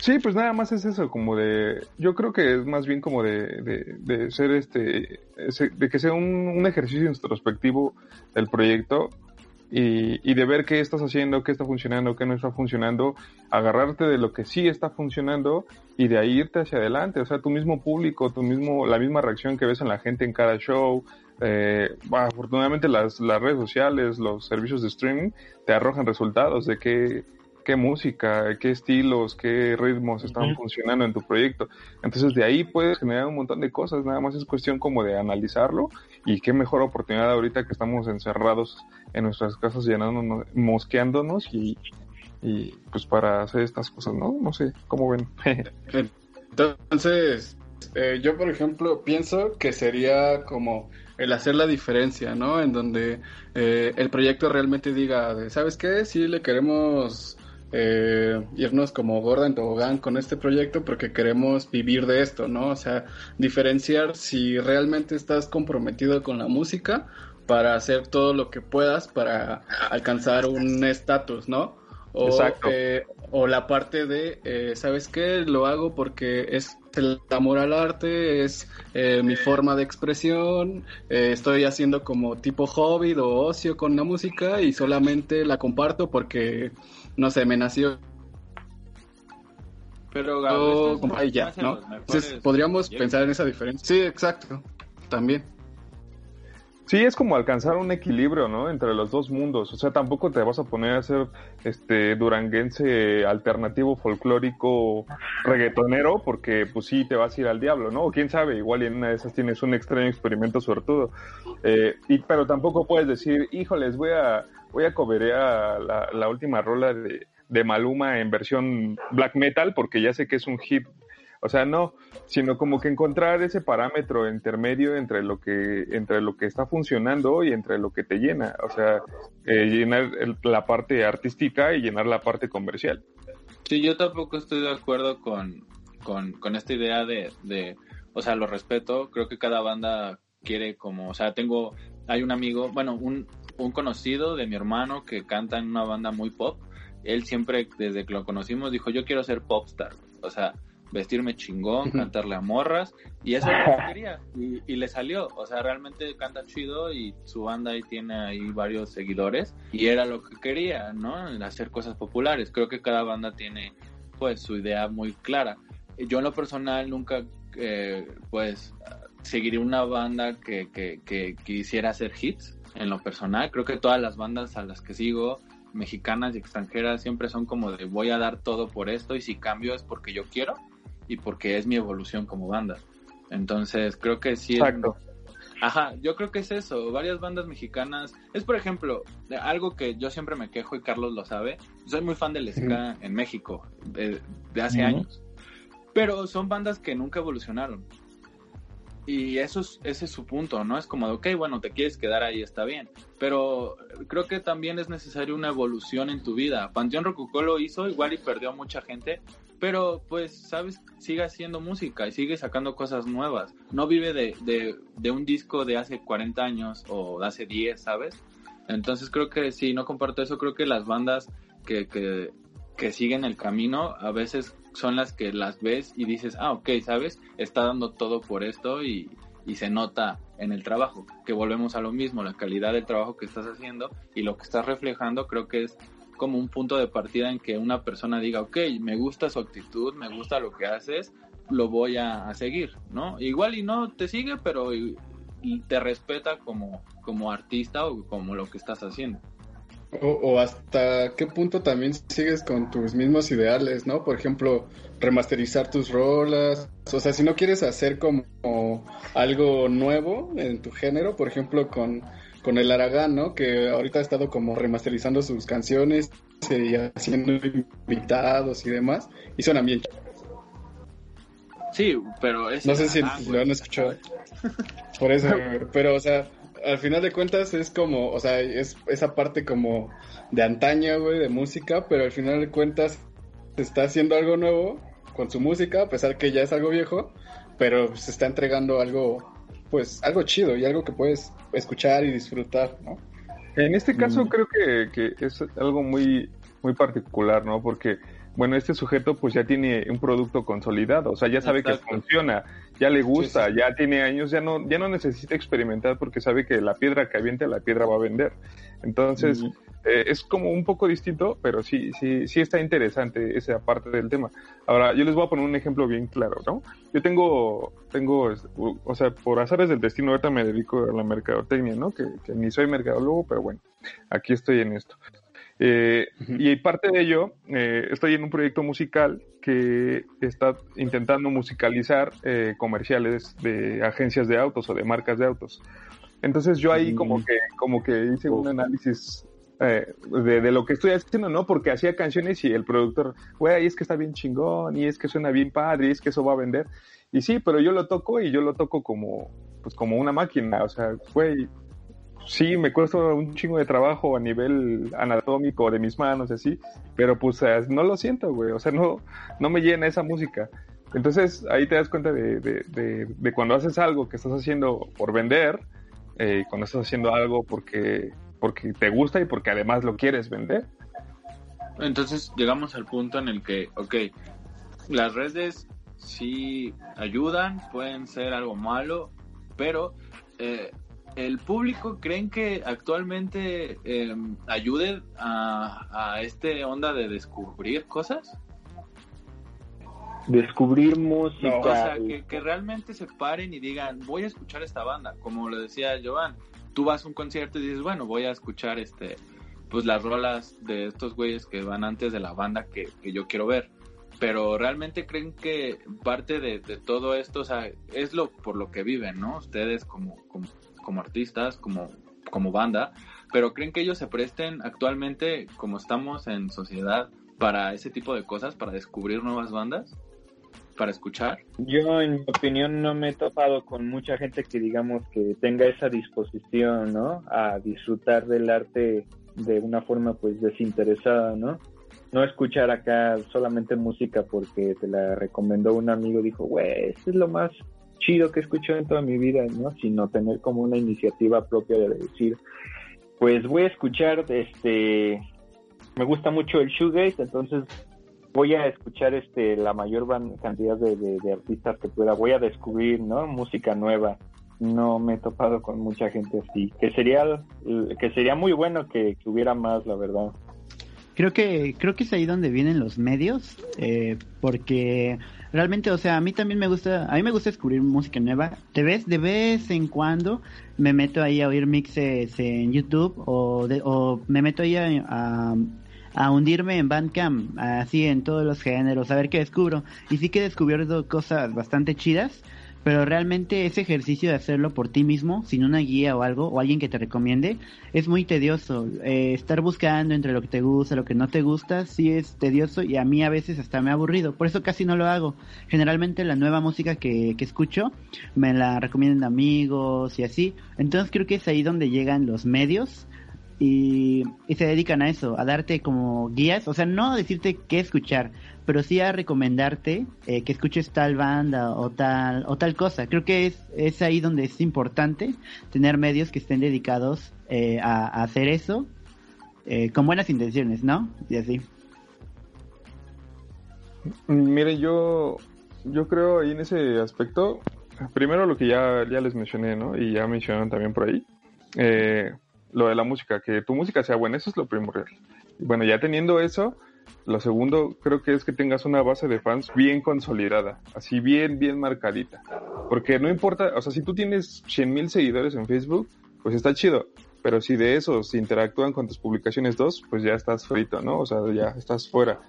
sí, pues nada más es eso, como de, yo creo que es más bien como de, de, ser este, de que sea un, un ejercicio introspectivo del proyecto y, de ver qué estás haciendo, qué está funcionando, qué no está funcionando, agarrarte de lo que sí está funcionando y de ahí irte hacia adelante. O sea, tu mismo público, tu mismo, la misma reacción que ves en la gente en cada show. Eh, afortunadamente las, las redes sociales, los servicios de streaming te arrojan resultados de qué, qué música, qué estilos, qué ritmos están funcionando en tu proyecto. Entonces de ahí puedes generar un montón de cosas, nada más es cuestión como de analizarlo y qué mejor oportunidad ahorita que estamos encerrados en nuestras casas llenándonos, mosqueándonos y, y pues para hacer estas cosas, ¿no? No sé, ¿cómo ven? Entonces, eh, yo por ejemplo pienso que sería como el hacer la diferencia, ¿no? En donde eh, el proyecto realmente diga, ¿sabes qué? Si le queremos eh, irnos como gorda en tobogán con este proyecto porque queremos vivir de esto, ¿no? O sea, diferenciar si realmente estás comprometido con la música para hacer todo lo que puedas para alcanzar un estatus, ¿no? O, Exacto. Eh, o la parte de, eh, ¿sabes qué? Lo hago porque es el amor al arte, es eh, mi forma de expresión, estoy haciendo como tipo hobby o ocio con la música y solamente la comparto porque no sé, me nació. Pero oh, ya, ¿no? Entonces, podríamos pensar en esa diferencia. Sí, exacto, también. Sí, es como alcanzar un equilibrio, ¿no? Entre los dos mundos. O sea, tampoco te vas a poner a ser este duranguense alternativo folclórico reggaetonero, porque pues sí te vas a ir al diablo, ¿no? O quién sabe, igual en una de esas tienes un extraño experimento suertudo. Eh, y, pero tampoco puedes decir, híjoles, voy a, voy a coberear la, la última rola de, de Maluma en versión black metal, porque ya sé que es un hit o sea, no, sino como que encontrar ese parámetro intermedio entre lo que, entre lo que está funcionando y entre lo que te llena. O sea, eh, llenar la parte artística y llenar la parte comercial. Sí, yo tampoco estoy de acuerdo con, con, con esta idea de, de, o sea, lo respeto, creo que cada banda quiere como, o sea, tengo, hay un amigo, bueno, un, un conocido de mi hermano que canta en una banda muy pop, él siempre, desde que lo conocimos, dijo, yo quiero ser popstar, o sea, vestirme chingón, cantarle a morras, y eso es lo que quería, y, le salió, o sea, realmente canta chido y su banda ahí tiene ahí varios seguidores, y era lo que quería, ¿no? Hacer cosas populares, creo que cada banda tiene pues su idea muy clara. Yo en lo personal nunca, eh, pues, seguiría una banda que, que, que quisiera hacer hits, en lo personal, creo que todas las bandas a las que sigo, mexicanas y extranjeras siempre son como de voy a dar todo por esto y si cambio es porque yo quiero y porque es mi evolución como banda. Entonces, creo que sí. Exacto. Ajá, yo creo que es eso. Varias bandas mexicanas. Es, por ejemplo, algo que yo siempre me quejo y Carlos lo sabe. Soy muy fan del ska en México de, hace años. Pero son bandas que nunca evolucionaron. Y eso es, ese es su punto, ¿no? Es como de, ok, bueno, te quieres quedar ahí, está bien. Pero creo que también es necesaria una evolución en tu vida. Panteón Rococó lo hizo, igual y perdió a mucha gente, pero pues, ¿sabes? Sigue haciendo música y sigue sacando cosas nuevas. No vive de, de, de un disco de hace 40 años o de hace 10, ¿sabes? Entonces creo que sí, no comparto eso, creo que las bandas que, que, que siguen el camino a veces son las que las ves y dices, ah, ok, ¿sabes? Está dando todo por esto y, y se nota en el trabajo, que volvemos a lo mismo, la calidad del trabajo que estás haciendo y lo que estás reflejando creo que es como un punto de partida en que una persona diga, ok, me gusta su actitud, me gusta lo que haces, lo voy a, a seguir, ¿no? Igual y no te sigue, pero y- y te respeta como, como artista o como lo que estás haciendo. O, o hasta qué punto también sigues con tus mismos ideales, ¿no? Por ejemplo, remasterizar tus rolas. O sea, si no quieres hacer como algo nuevo en tu género, por ejemplo, con, con el Aragán, ¿no? Que ahorita ha estado como remasterizando sus canciones y haciendo invitados y demás. Y suenan bien. Sí, pero es No sé si ah, lo han escuchado. Por eso, pero, o sea, al final de cuentas es como, o sea, es esa parte como de antaño, güey, de música, pero al final de cuentas se está haciendo algo nuevo con su música, a pesar que ya es algo viejo, pero se está entregando algo, pues, algo chido y algo que puedes escuchar y disfrutar, ¿no? En este caso Mm. creo que, que es algo muy, muy particular, ¿no? Porque, bueno, este sujeto pues ya tiene un producto consolidado, o sea, ya sabe Exacto. que funciona, ya le gusta, Sí, sí. ya tiene años, ya no, ya no necesita experimentar porque sabe que la piedra que aviente la piedra va a vender. Entonces, Mm. eh, es como un poco distinto, pero sí, sí, sí está interesante esa parte del tema. Ahora, yo les voy a poner un ejemplo bien claro, ¿no? Yo tengo, tengo, o sea, por azares del destino, ahorita me dedico a la mercadotecnia, ¿no? Que, que ni soy mercadólogo, pero bueno, aquí estoy en esto. Eh, y parte de ello, eh, estoy en un proyecto musical que está intentando musicalizar eh, comerciales de agencias de autos o de marcas de autos. Entonces yo ahí como Mm. que, como que hice un análisis eh, de, de lo que estoy haciendo, ¿no? Porque hacía canciones y el productor, güey, es que está bien chingón, y es que suena bien padre, y es que eso va a vender. Y sí, pero yo lo toco y yo lo toco como, pues como una máquina, o sea, güey, sí, me cuesta un chingo de trabajo a nivel anatómico de mis manos y así, pero pues eh, no lo siento, güey, o sea, no, no me llena esa música. Entonces ahí te das cuenta de, de, de, cuando haces algo que estás haciendo por vender, eh, cuando estás haciendo algo porque, porque te gusta y porque además lo quieres vender. Entonces llegamos al punto en el que, ok, las redes sí ayudan, pueden ser algo malo, pero eh, el público creen que actualmente eh, ayude a, a este onda de descubrir cosas. Descubrir O música. sea, que, que realmente se paren y digan, voy a escuchar esta banda, como lo decía Jovan. Tú vas a un concierto y dices, bueno, voy a escuchar este, pues las rolas de estos güeyes que van antes de la banda que, que yo quiero ver. Pero realmente creen que parte de, de todo esto, o sea, es lo por lo que viven, ¿no? Ustedes como, como, como artistas, como, como banda, pero creen que ellos se presten actualmente, como estamos en sociedad, para ese tipo de cosas, para descubrir nuevas bandas, para escuchar. Yo, en mi opinión, no me he topado con mucha gente que, digamos, que tenga esa disposición, ¿no? A disfrutar del arte de una forma, pues, desinteresada, ¿no? No escuchar acá solamente música porque te la recomendó un amigo, dijo, güey, esto es lo más chido que he escuchado en toda mi vida, ¿no? Sino tener como una iniciativa propia de decir, pues voy a escuchar, este, me gusta mucho el shoegaze, entonces voy a escuchar este la mayor cantidad de artistas que pueda, voy a descubrir, ¿no? Música nueva. No me he topado con mucha gente así, que sería que sería muy bueno que, que hubiera más, la verdad. Creo que creo que es ahí donde vienen los medios, eh, porque realmente, o sea, a mí también me gusta, a mí me gusta descubrir música nueva. De vez de vez en cuando me meto ahí a oír mixes en YouTube o de- o me meto ahí a, a, a hundirme en Bandcamp, así en todos los géneros, a ver qué descubro. Y sí que he descubierto cosas bastante chidas, pero realmente ese ejercicio de hacerlo por ti mismo, sin una guía o algo, o alguien que te recomiende, es muy tedioso. Eh, estar buscando entre lo que te gusta, lo que no te gusta, sí es tedioso y a mí a veces hasta me ha aburrido. Por eso casi no lo hago. Generalmente la nueva música que, que escucho me la recomiendan amigos y así. Entonces creo que es ahí donde llegan los medios y, se dedican a eso, a darte como guías, o sea, no a decirte qué escuchar, pero sí a recomendarte eh, que escuches tal banda o tal o tal cosa. Creo que es, es ahí donde es importante tener medios que estén dedicados eh, a, hacer eso eh, con buenas intenciones, ¿no? Y así. Mire, yo yo creo ahí en ese aspecto, primero lo que ya, ya les mencioné, ¿no? Y ya mencionaron también por ahí. Eh, lo de la música, que tu música sea buena, eso es lo primordial. Bueno, ya teniendo eso, lo segundo creo que es que tengas una base de fans bien consolidada, así bien, bien marcadita. Porque no importa, o sea, si tú tienes 100 mil seguidores en Facebook, pues está chido. Pero si de esos interactúan con tus publicaciones dos, pues ya estás frito, ¿no? O sea, ya estás fuera.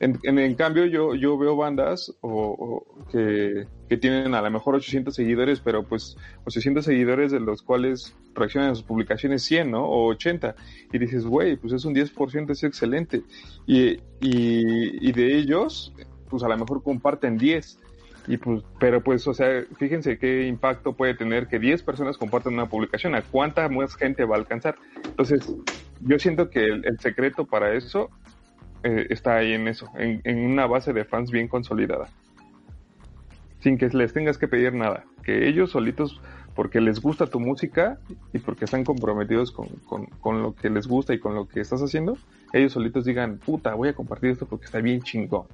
En, en, en cambio, yo, yo veo bandas o, o que, que, tienen a lo mejor 800 seguidores, pero pues 800 seguidores de los cuales reaccionan a sus publicaciones 100, ¿no? O 80. Y dices, güey, pues es un 10%, es excelente. Y, y, y de ellos, pues a lo mejor comparten 10. Y pues, pero pues, o sea, fíjense qué impacto puede tener que 10 personas compartan una publicación, a cuánta más gente va a alcanzar. Entonces, yo siento que el, secreto para eso eh, está ahí en eso, en, una base de fans bien consolidada. Sin que les tengas que pedir nada, que ellos solitos, porque les gusta tu música y porque están comprometidos con lo que les gusta y con lo que estás haciendo, ellos solitos digan, puta, voy a compartir esto porque está bien chingón.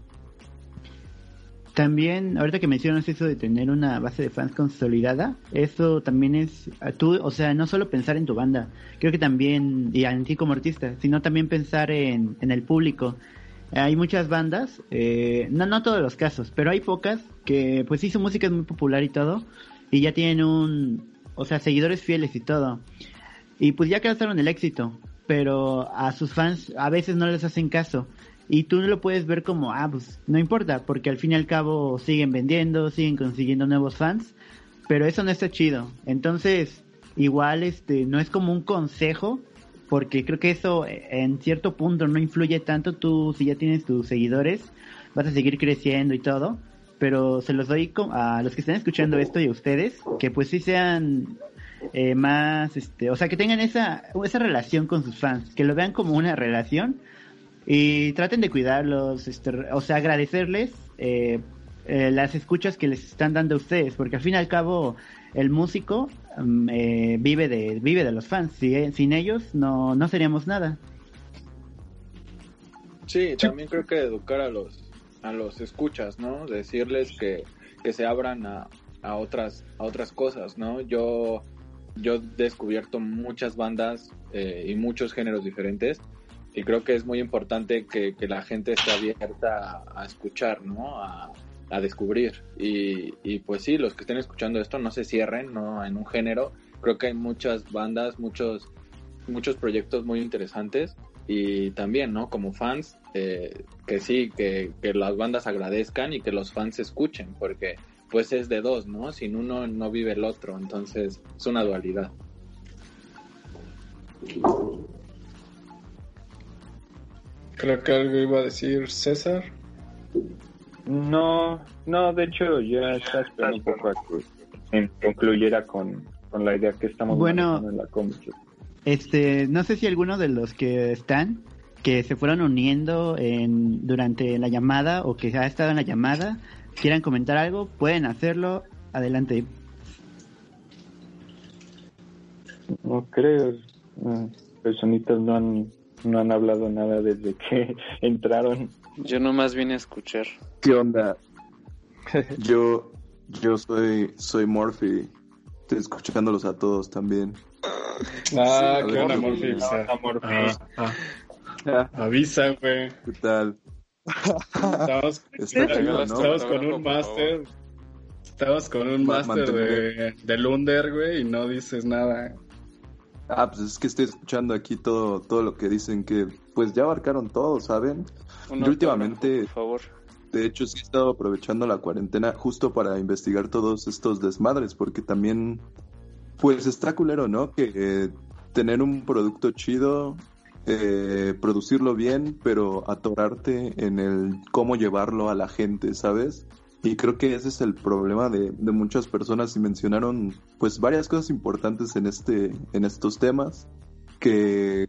También, ahorita que mencionas eso de tener una base de fans consolidada, eso también es, tú, o sea, no solo pensar en tu banda, creo que también, y en ti como artista, sino también pensar en, en el público. Hay muchas bandas, eh, no, no todos los casos, pero hay pocas que pues sí su música es muy popular y todo, y ya tienen un, o sea, seguidores fieles y todo. Y pues ya alcanzaron el éxito, pero a sus fans a veces no les hacen caso y tú no lo puedes ver como, ah, pues no importa, porque al fin y al cabo siguen vendiendo, siguen consiguiendo nuevos fans, pero eso no está chido. Entonces, igual este no es como un consejo, porque creo que eso en cierto punto no influye tanto tú si ya tienes tus seguidores, vas a seguir creciendo y todo, pero se los doy a los que están escuchando esto y a ustedes, que pues sí sean eh, más, este, o sea, que tengan esa, esa relación con sus fans, que lo vean como una relación y traten de cuidarlos, este, o sea, agradecerles eh, eh, las escuchas que les están dando a ustedes, porque al fin y al cabo el músico um, eh, vive de vive de los fans, si, sin ellos no, no seríamos nada. Sí, también creo que educar a los a los escuchas, ¿no? Decirles que, que se abran a, a otras a otras cosas, ¿no? Yo yo he descubierto muchas bandas eh, y muchos géneros diferentes y creo que es muy importante que, que la gente esté abierta a, escuchar, ¿no? A, a descubrir. Y, y, pues sí, los que estén escuchando esto no se cierren, ¿no? En un género. Creo que hay muchas bandas, muchos, muchos proyectos muy interesantes. Y también, ¿no? Como fans, eh, que sí, que, que las bandas agradezcan y que los fans escuchen, porque pues es de dos, ¿no? Sin uno no vive el otro, entonces es una dualidad. Creo que algo iba a decir César. No, no, de hecho ya está esperando un poco a que concluyera con, con la idea que estamos bueno, en la conversación. Este, no sé si alguno de los que están, que se fueron uniendo en, durante la llamada o que ha estado en la llamada, quieran comentar algo, pueden hacerlo. Adelante. No creo. Personitas no han no han hablado nada desde que entraron. Yo nomás vine a escuchar. ¿Qué onda? Yo, yo soy, soy Morphy. Estoy escuchándolos a todos también. Ah, sí, qué onda, Morphy. Ah, ah, ah. Avisa, güey. ¿Qué tal? Estamos, chido, estamos con un máster. Estamos con un máster de, de Lunder, güey, y no dices nada. Ah, pues es que estoy escuchando aquí todo, todo lo que dicen que pues ya abarcaron todo, ¿saben? Uno Yo últimamente, por favor. de hecho sí he estado aprovechando la cuarentena justo para investigar todos estos desmadres, porque también, pues está culero, ¿no? Que eh, tener un producto chido, eh, producirlo bien, pero atorarte en el cómo llevarlo a la gente, ¿sabes? Y creo que ese es el problema de, de muchas personas y mencionaron pues varias cosas importantes en este, en estos temas que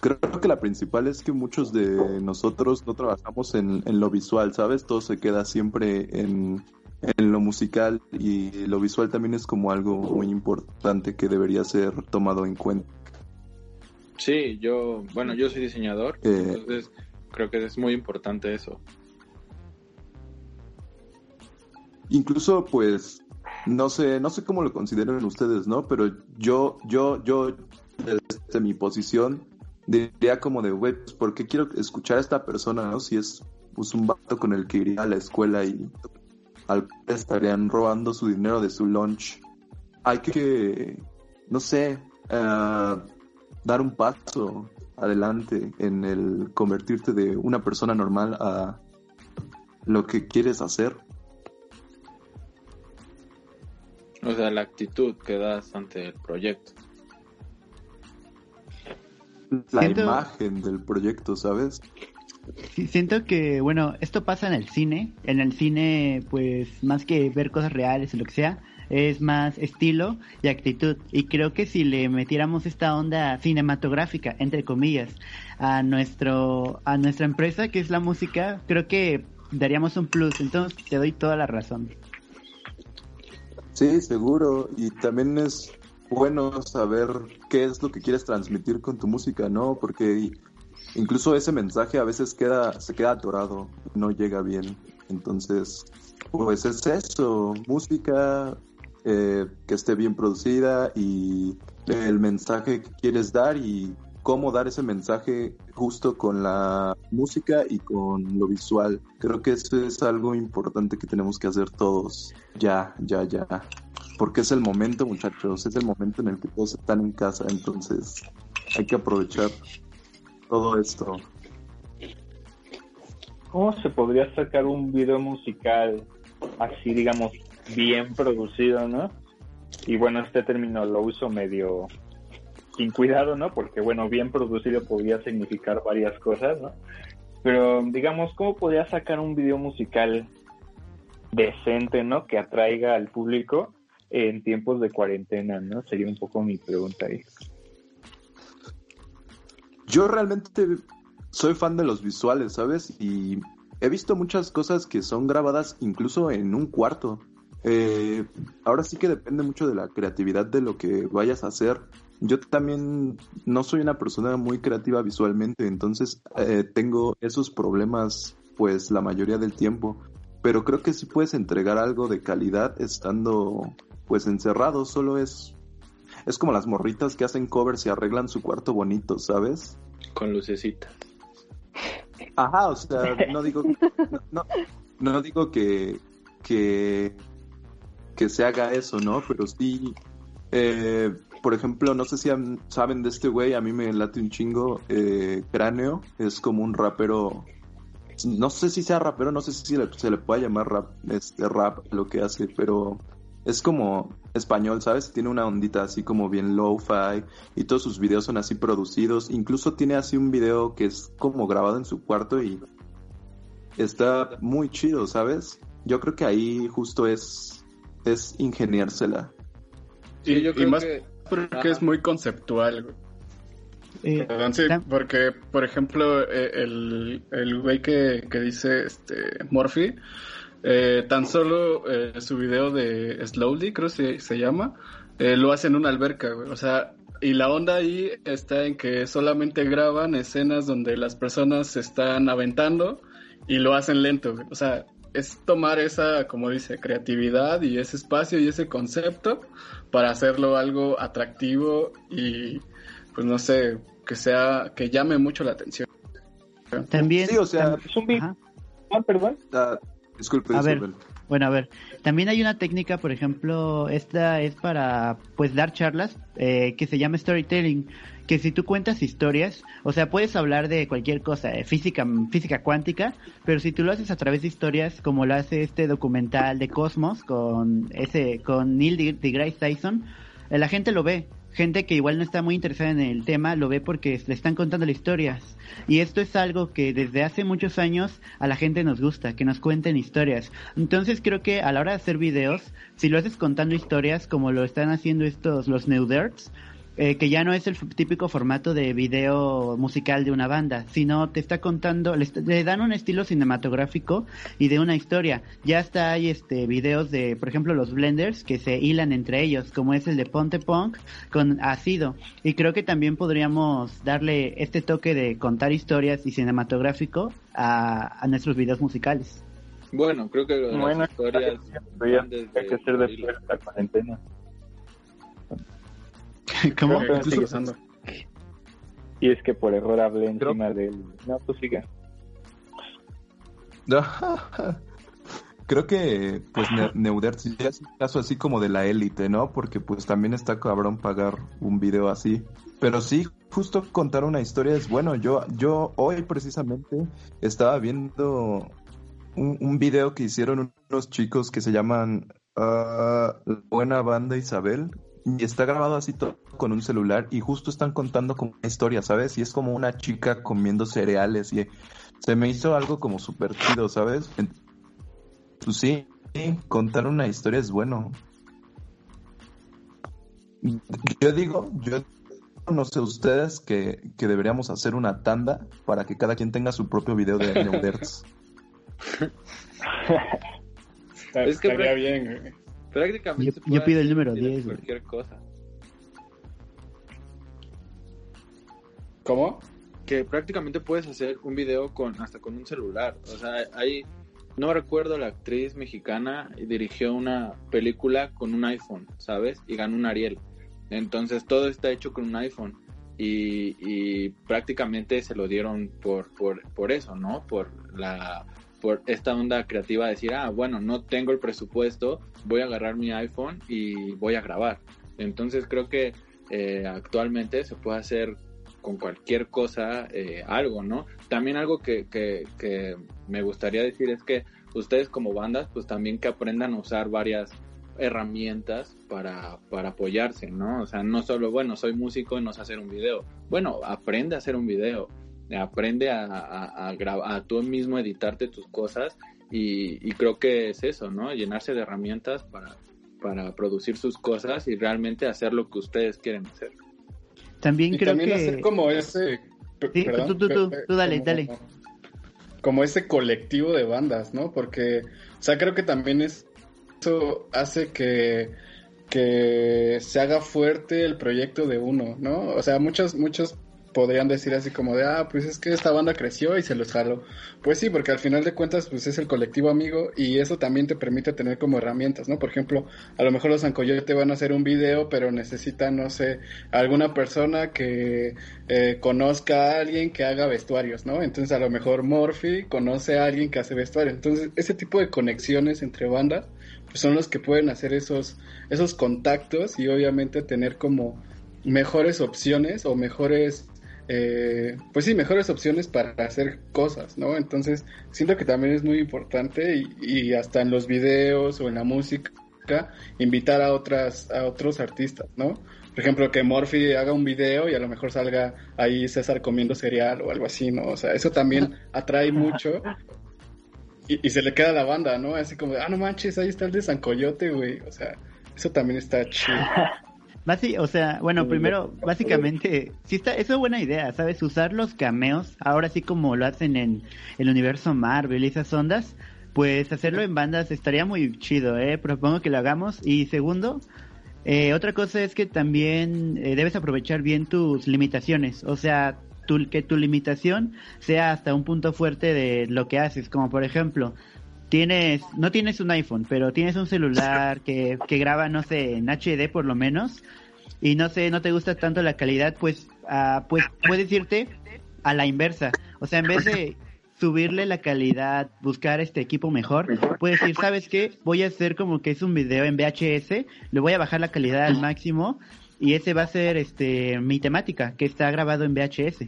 creo que la principal es que muchos de nosotros no trabajamos en, en lo visual, ¿sabes? Todo se queda siempre en, en lo musical y lo visual también es como algo muy importante que debería ser tomado en cuenta. Sí, yo, bueno, yo soy diseñador, Eh. entonces creo que es muy importante eso. Incluso, pues, no sé, no sé cómo lo consideran ustedes, ¿no? Pero yo, yo, yo, desde mi posición, diría como de, güey, pues, ¿por qué quiero escuchar a esta persona, no? Si es, pues, un vato con el que iría a la escuela y al estarían robando su dinero de su lunch. Hay que, no sé, ah, dar un paso adelante en el convertirte de una persona normal a lo que quieres hacer. O sea, la actitud que das ante el proyecto. La Siento- imagen del proyecto, ¿sabes? Sí, siento que, bueno, esto pasa en el cine. En el cine, pues, más que ver cosas reales o lo que sea, es más estilo y actitud. Y creo que si le metiéramos esta onda cinematográfica, entre comillas, a nuestro, a nuestra empresa, que es la música, creo que daríamos un plus. Entonces, te doy toda la razón. Sí, seguro. Y también es bueno saber qué es lo que quieres transmitir con tu música, ¿no? Porque incluso ese mensaje a veces queda, se queda atorado, no llega bien. Entonces, pues es eso, música eh, que esté bien producida y el mensaje que quieres dar y cómo dar ese mensaje justo con la música y con lo visual. Creo que eso es algo importante que tenemos que hacer todos. Ya, ya, ya. Porque es el momento, muchachos, es el momento en el que todos están en casa, entonces hay que aprovechar todo esto. ¿Cómo se podría sacar un video musical así, digamos, bien producido, no? Y bueno, este término lo uso medio sin cuidado, ¿no? Porque bueno, bien producido podría significar varias cosas, ¿no? Pero digamos, ¿cómo podría sacar un video musical decente, ¿no? Que atraiga al público en tiempos de cuarentena, ¿no? Sería un poco mi pregunta ahí. Yo realmente soy fan de los visuales, ¿sabes? Y he visto muchas cosas que son grabadas incluso en un cuarto. Eh, ahora sí que depende mucho de la creatividad de lo que vayas a hacer. Yo también no soy una persona muy creativa visualmente, entonces eh, tengo esos problemas pues la mayoría del tiempo. Pero creo que sí puedes entregar algo de calidad estando pues encerrado, solo es es como las morritas que hacen covers y arreglan su cuarto bonito, ¿sabes? Con lucecitas. Ajá, o sea, no digo, no, no digo que, que, que se haga eso, ¿no? Pero sí, eh, por ejemplo, no sé si han- saben de este güey, a mí me late un chingo, eh, Cráneo, es como un rapero, no sé si sea rapero, no sé si se le, se le puede llamar rap, este rap lo que hace, pero es como español, ¿sabes? Tiene una ondita así como bien lo-fi y todos sus videos son así producidos. Incluso tiene así un video que es como grabado en su cuarto y está muy chido, ¿sabes? Yo creo que ahí justo es, es ingeniársela. Y, Sí, yo y creo más que- porque Ajá. es muy conceptual, güey. Eh, Perdón, sí, porque, por ejemplo, eh, el, el güey que, que dice este Morphy, eh, tan solo eh, su video de Slowly, creo que se llama, eh, lo hace en una alberca, güey. O sea, y la onda ahí está en que solamente graban escenas donde las personas se están aventando y lo hacen lento, güey. O sea, es tomar esa, como dice, creatividad y ese espacio y ese concepto para hacerlo algo atractivo y pues no sé, que sea, que llame mucho la atención. también. Sí, o sea, Es un. Ah, perdón. Ah, disculpe, A ver. Bueno, a ver, también hay una técnica, por ejemplo, esta es para, pues, dar charlas, eh, que se llama storytelling, que si tú cuentas historias, o sea, puedes hablar de cualquier cosa, eh, física, física cuántica, pero si tú lo haces a través de historias, como lo hace este documental de Cosmos con ese, con Neil deGrasse Tyson, eh, la gente lo ve, gente que igual no está muy interesada en el tema lo ve porque le están contando las historias. Y esto es algo que desde hace muchos años a la gente nos gusta, que nos cuenten historias. Entonces creo que a la hora de hacer videos, si lo haces contando historias como lo están haciendo estos, los Neuderts, eh, que ya no es el típico formato de video musical de una banda, sino te está contando, le, dan un estilo cinematográfico y de una historia. Ya hasta hay este videos de, por ejemplo, los blenders que se hilan entre ellos, como es el de Ponte Punk con Ácido. Y creo que también podríamos darle este toque de contar historias y cinematográfico a, nuestros videos musicales. Bueno, creo que las historias hay que hacer después de la cuarentena. ¿Cómo? Y es que por error hablé encima del... No, pues siga. Creo que pues Neudert es un caso así como de la élite, ¿no? Porque pues también está cabrón pagar un video así. Pero sí, justo contar una historia es bueno. Yo, yo hoy precisamente estaba viendo un, un video que hicieron unos chicos que se llaman uh, Buena Banda Isabel, y está grabado así todo con un celular y justo están contando como una historia, ¿sabes? Y es como una chica comiendo cereales y se me hizo algo como súper chido, ¿sabes? Pues sí, contar una historia es bueno. Yo digo, yo no sé ustedes que, que deberíamos hacer una tanda para que cada quien tenga su propio video de Neuderts. es que estaría bien, Prácticamente. Yo, pido el número 10. Cualquier cosa. ¿Cómo? Que prácticamente puedes hacer un video con hasta con un celular. O sea, hay. No recuerdo la actriz mexicana dirigió una película con un iPhone, ¿sabes? Y ganó un Ariel. Entonces todo está hecho con un iPhone. Y, y prácticamente se lo dieron por, por, por eso, ¿no? Por la por esta onda creativa de decir, ah, bueno, no tengo el presupuesto, voy a agarrar mi iPhone y voy a grabar. Entonces creo que eh, actualmente se puede hacer con cualquier cosa eh, algo, ¿no? También algo que, que, que, me gustaría decir es que ustedes como bandas, pues también que aprendan a usar varias herramientas para, para apoyarse, ¿no? O sea, no solo, bueno, soy músico y no sé hacer un video. Bueno, aprende a hacer un video aprende a, a, a, a tú mismo editarte tus cosas y, creo que es eso, ¿no? Llenarse de herramientas para, para producir sus cosas y realmente hacer lo que ustedes quieren hacer. También creo también que... hacer como ese... Sí, tú, tú, tú, tú, dale, dale. Como ese colectivo de bandas, ¿no? Porque, o sea, creo que también es, eso hace que que se haga fuerte el proyecto de uno, ¿no? O sea, muchos, muchos podrían decir así como de, ah, pues es que esta banda creció y se los jaló. Pues sí, porque al final de cuentas, pues es el colectivo amigo y eso también te permite tener como herramientas, ¿no? Por ejemplo, a lo mejor los Ancoyote van a hacer un video, pero necesitan, no sé, alguna persona que eh, conozca a alguien que haga vestuarios, ¿no? Entonces a lo mejor Morphy conoce a alguien que hace vestuario. Entonces, ese tipo de conexiones entre bandas, pues son los que pueden hacer esos, esos contactos y obviamente tener como mejores opciones o mejores eh, pues sí, mejores opciones para hacer cosas, ¿no? Entonces, siento que también es muy importante y, hasta en los videos o en la música invitar a otras a otros artistas, ¿no? Por ejemplo, que Morphy haga un video y a lo mejor salga ahí César comiendo cereal o algo así, ¿no? O sea, eso también atrae mucho y, y se le queda a la banda, ¿no? Así como, ah, no manches, ahí está el de San Coyote, güey. O sea, eso también está chido. o sea, bueno, primero, básicamente, sí está, eso es buena idea, ¿sabes? Usar los cameos, ahora sí como lo hacen en el universo Marvel y esas ondas, pues hacerlo en bandas estaría muy chido, ¿eh? Propongo que lo hagamos. Y segundo, eh, otra cosa es que también eh, debes aprovechar bien tus limitaciones, o sea, tu, que tu limitación sea hasta un punto fuerte de lo que haces, como por ejemplo, tienes, no tienes un iPhone, pero tienes un celular que, que graba, no sé, en HD por lo menos, y no sé, no te gusta tanto la calidad, pues, uh, pues puedes irte a la inversa. O sea, en vez de subirle la calidad, buscar este equipo mejor, puedes decir, ¿sabes qué? Voy a hacer como que es un video en VHS, le voy a bajar la calidad al máximo y ese va a ser este mi temática, que está grabado en VHS.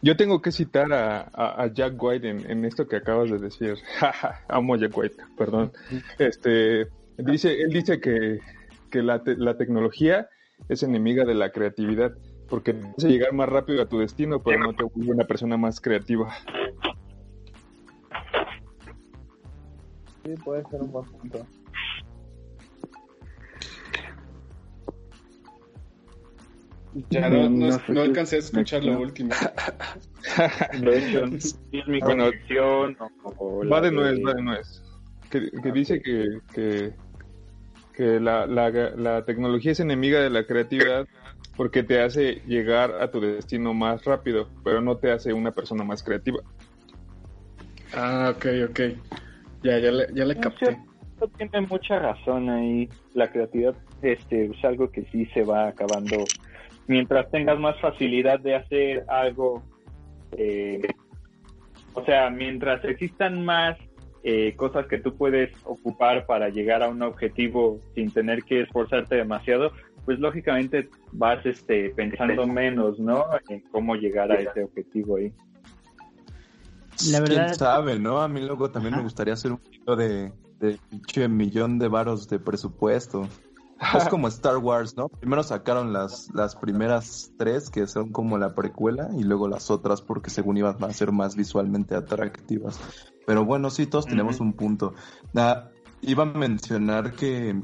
Yo tengo que citar a, a, a Jack White en, en, esto que acabas de decir. Amo a Jack White, perdón. Este, dice, él dice que, que la, te, la tecnología es enemiga de la creatividad porque te hace llegar más rápido a tu destino, pero no te vuelve una persona más creativa. Sí, puede ser un buen punto. Ya no, no, no alcancé a escuchar lo último. De hecho, es mi Bueno, conexión o, o Va la de nuez, va de nuez. Que, que dice que, que, que la, la, la tecnología es enemiga de la creatividad porque te hace llegar a tu destino más rápido, pero no te hace una persona más creativa. Ah, ok, ok. Ya, ya le, ya le capté. Esto tiene mucha razón ahí. La creatividad este, es algo que sí se va acabando. Mientras tengas más facilidad de hacer algo, eh, o sea, mientras existan más eh, cosas que tú puedes ocupar para llegar a un objetivo sin tener que esforzarte demasiado, pues lógicamente vas este, pensando menos, ¿no? En cómo llegar a ese objetivo ahí. La verdad- ¿Quién sabe, no? A mí luego también me gustaría hacer un video de, de pinche millón de varos de presupuesto. Es como Star Wars, ¿no? Primero sacaron las, las primeras tres, que son como la precuela, y luego las otras porque según iban a ser más visualmente atractivas. Pero bueno, sí, todos tenemos un punto. Ah, iba a mencionar que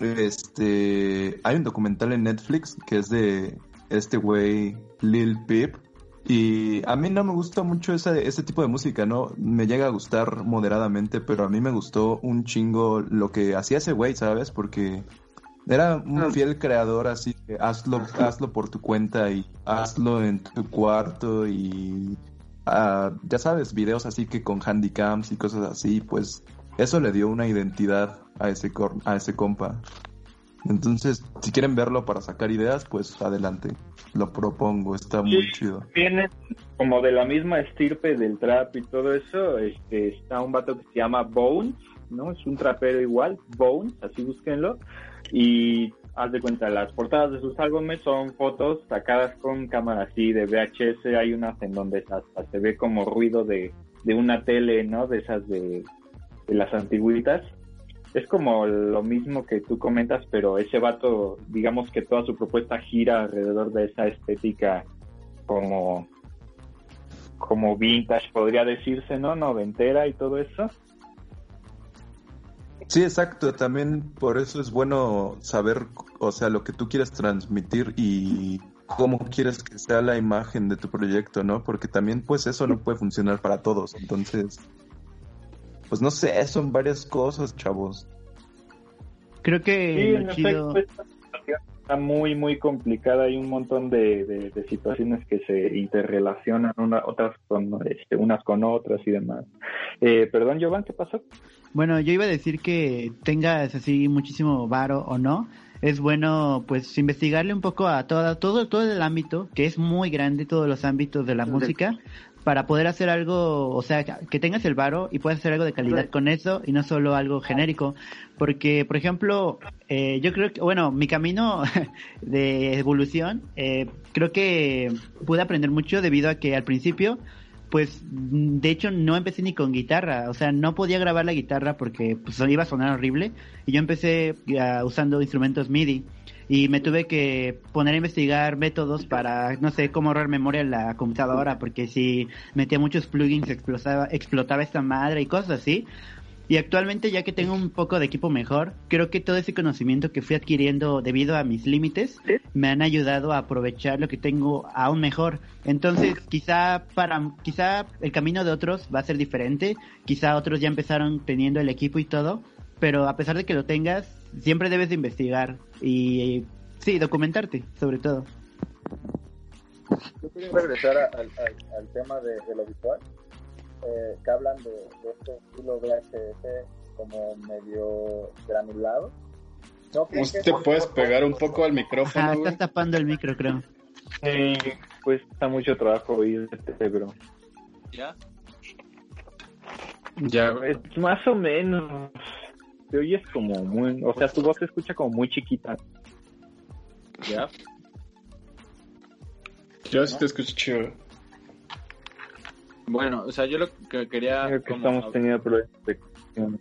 este hay un documental en Netflix que es de este güey Lil Peep y a mí no me gusta mucho ese, ese tipo de música, ¿no? Me llega a gustar moderadamente, pero a mí me gustó un chingo lo que hacía ese güey, ¿sabes? Porque era un fiel creador así, que hazlo, hazlo por tu cuenta y hazlo en tu cuarto y ah, ya sabes, videos así que con handycams y cosas así, pues eso le dio una identidad a ese, cor- a ese compa. Entonces, si quieren verlo para sacar ideas, pues adelante. Lo propongo, está muy chido. Viene como de la misma estirpe del trap y todo eso. Este, está un vato que se llama Bones, ¿no? Es un trapero igual, Bones, así búsquenlo. Y haz de cuenta, las portadas de sus álbumes son fotos sacadas con cámara así de VHS. Hay unas en donde hasta se ve como ruido de, de una tele, ¿no? De esas de, de las antigüitas. Es como lo mismo que tú comentas, pero ese vato, digamos que toda su propuesta gira alrededor de esa estética como como vintage podría decirse, ¿no? Noventera y todo eso. Sí, exacto. También por eso es bueno saber, o sea, lo que tú quieres transmitir y cómo quieres que sea la imagen de tu proyecto, ¿no? Porque también, pues, eso no puede funcionar para todos. Entonces, pues no sé, son varias cosas, chavos. Creo que Sí, lo en chido... efecto, esta situación está muy, muy complicada. Hay un montón de, de- de situaciones que se interrelacionan una, otras con, este, unas con otras y demás. Eh, perdón, Jovan, ¿qué pasó? Bueno, yo iba a decir que tengas así muchísimo varo o no, es bueno pues investigarle un poco a todo, todo, todo el ámbito, que es muy grande, todos los ámbitos de la música, para poder hacer algo, o sea, que tengas el varo y puedas hacer algo de calidad con eso y no solo algo genérico. Porque, por ejemplo, eh, yo creo que, bueno, mi camino de evolución, eh, creo que pude aprender mucho debido a que al principio pues de hecho no empecé ni con guitarra, o sea, no podía grabar la guitarra porque pues iba a sonar horrible. Y yo empecé ah, usando instrumentos MIDI y me tuve que poner a investigar métodos para no sé cómo ahorrar memoria en la computadora porque si metía muchos plugins explotaba explotaba esta madre y cosas así. Y actualmente ya que tengo un poco de equipo mejor, creo que todo ese conocimiento que fui adquiriendo debido a mis límites me han ayudado a aprovechar lo que tengo aún mejor. Entonces, quizá para quizá el camino de otros va a ser diferente, quizá otros ya empezaron teniendo el equipo y todo, pero a pesar de que lo tengas, siempre debes de investigar y sí, documentarte, sobre todo. Yo quería regresar a- al, al- al tema de, de lo visual, eh, que hablan de, de este estilo VHS como medio granulado. ¿No que ¿Te puedes pegar un poco al Ah, micrófono, güey? estás tapando el micro, creo. Pues está mucho trabajo oír este, bro. ¿Ya? Ya, Es más o menos. Te oyes como muy. O sea, tu voz se escucha como muy chiquita. ¿Ya? yo sí te escucho chido. Bueno, o sea, yo lo que quería... Creo que como estamos teniendo problemas de conexión.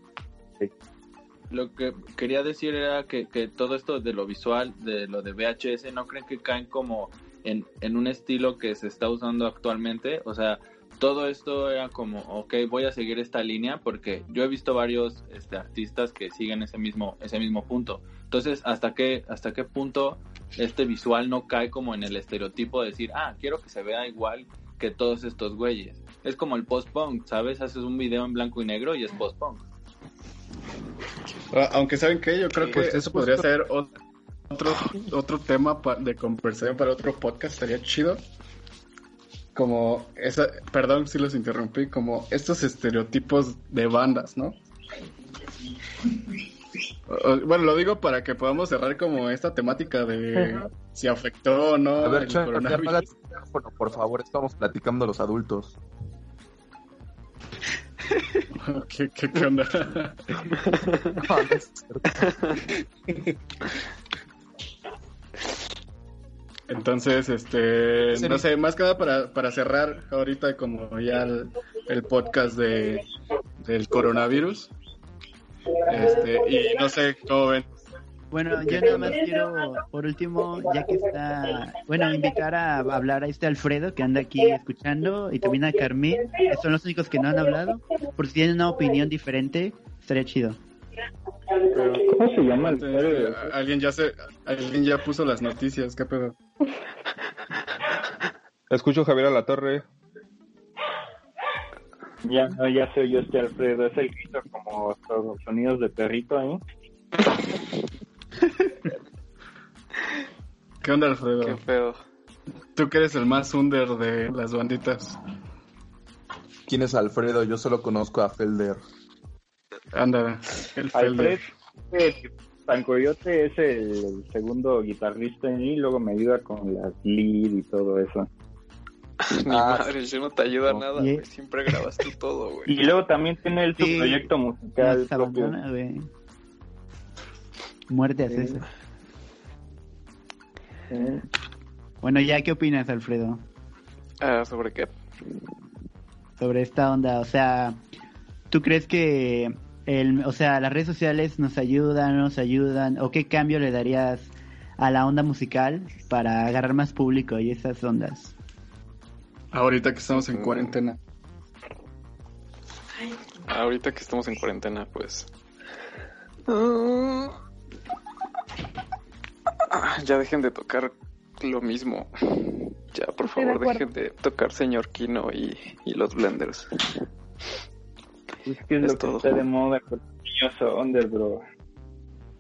Lo que quería decir era que, que todo esto de lo visual, de lo de VHS, ¿no creen que caen como en, en un estilo que se está usando actualmente? O sea, todo esto era como, ok, voy a seguir esta línea porque yo he visto varios este, artistas que siguen ese mismo, ese mismo punto. Entonces, ¿hasta qué, ¿hasta qué punto este visual no cae como en el estereotipo de decir, ah, quiero que se vea igual que todos estos güeyes? Es como el post-punk, ¿sabes? Haces un video en blanco y negro y es post-punk. Ah, Aunque saben que yo creo que Pues, eso justo- podría ser otro otro tema pa- de conversación para otro podcast, estaría chido. Como esa, perdón si los interrumpí, como estos estereotipos de bandas, ¿no? O- Bueno, lo digo para que podamos cerrar como esta temática de si afectó o no A ver, el Chan, coronavirus. teléfono, por favor, estamos platicando los adultos. ¿Qué, qué, qué onda? No, no es cierto. Entonces, este, no sé, más que nada para, para cerrar ahorita como ya el, el podcast de, del coronavirus. Este, y no sé cómo ven. Bueno, yo nada más quiero, por último, ya que está, bueno, invitar a hablar a este Alfredo que anda aquí escuchando y también a Carmín, que son los únicos que no han hablado, por si tienen una opinión diferente, estaría chido. Pero, ¿Cómo se llama el alguien ya se, alguien ya puso las noticias, qué pedo. Escucho a Javier a la torre. Ya, no, ya sé yo este Alfredo. Es el hizo como so- sonidos de perrito ahí. ¿Qué onda, Alfredo? Qué feo. Tú que eres el más under de las banditas. ¿Quién es Alfredo? Yo solo conozco a Felder. Anda, el Alfred, Felder. eh, San Coyote es el segundo guitarrista y luego me ayuda con las lead y todo eso. Mi Ah, madre, yo no te ayuda nada, ¿Y? güey. Siempre grabas tú todo, güey. Y luego también tiene el Sí. proyecto musical güey. Muerte a Sí. César. Eh, Bueno, ya, ¿qué opinas, Alfredo? Ah, ¿sobre qué? sobre esta onda? O sea, ¿tú crees que el, o sea, las redes sociales nos ayudan, no nos ayudan? ¿O qué cambio le darías a la onda musical para agarrar más público y esas ondas? Ahorita que estamos en cuarentena. Ahorita que estamos en cuarentena, pues. Ah, Ya dejen de tocar lo mismo. Ya, por de favor, dejen de tocar señor Kino y, y los blenders. Es que es, Es lo que está de moda con niños under, bro.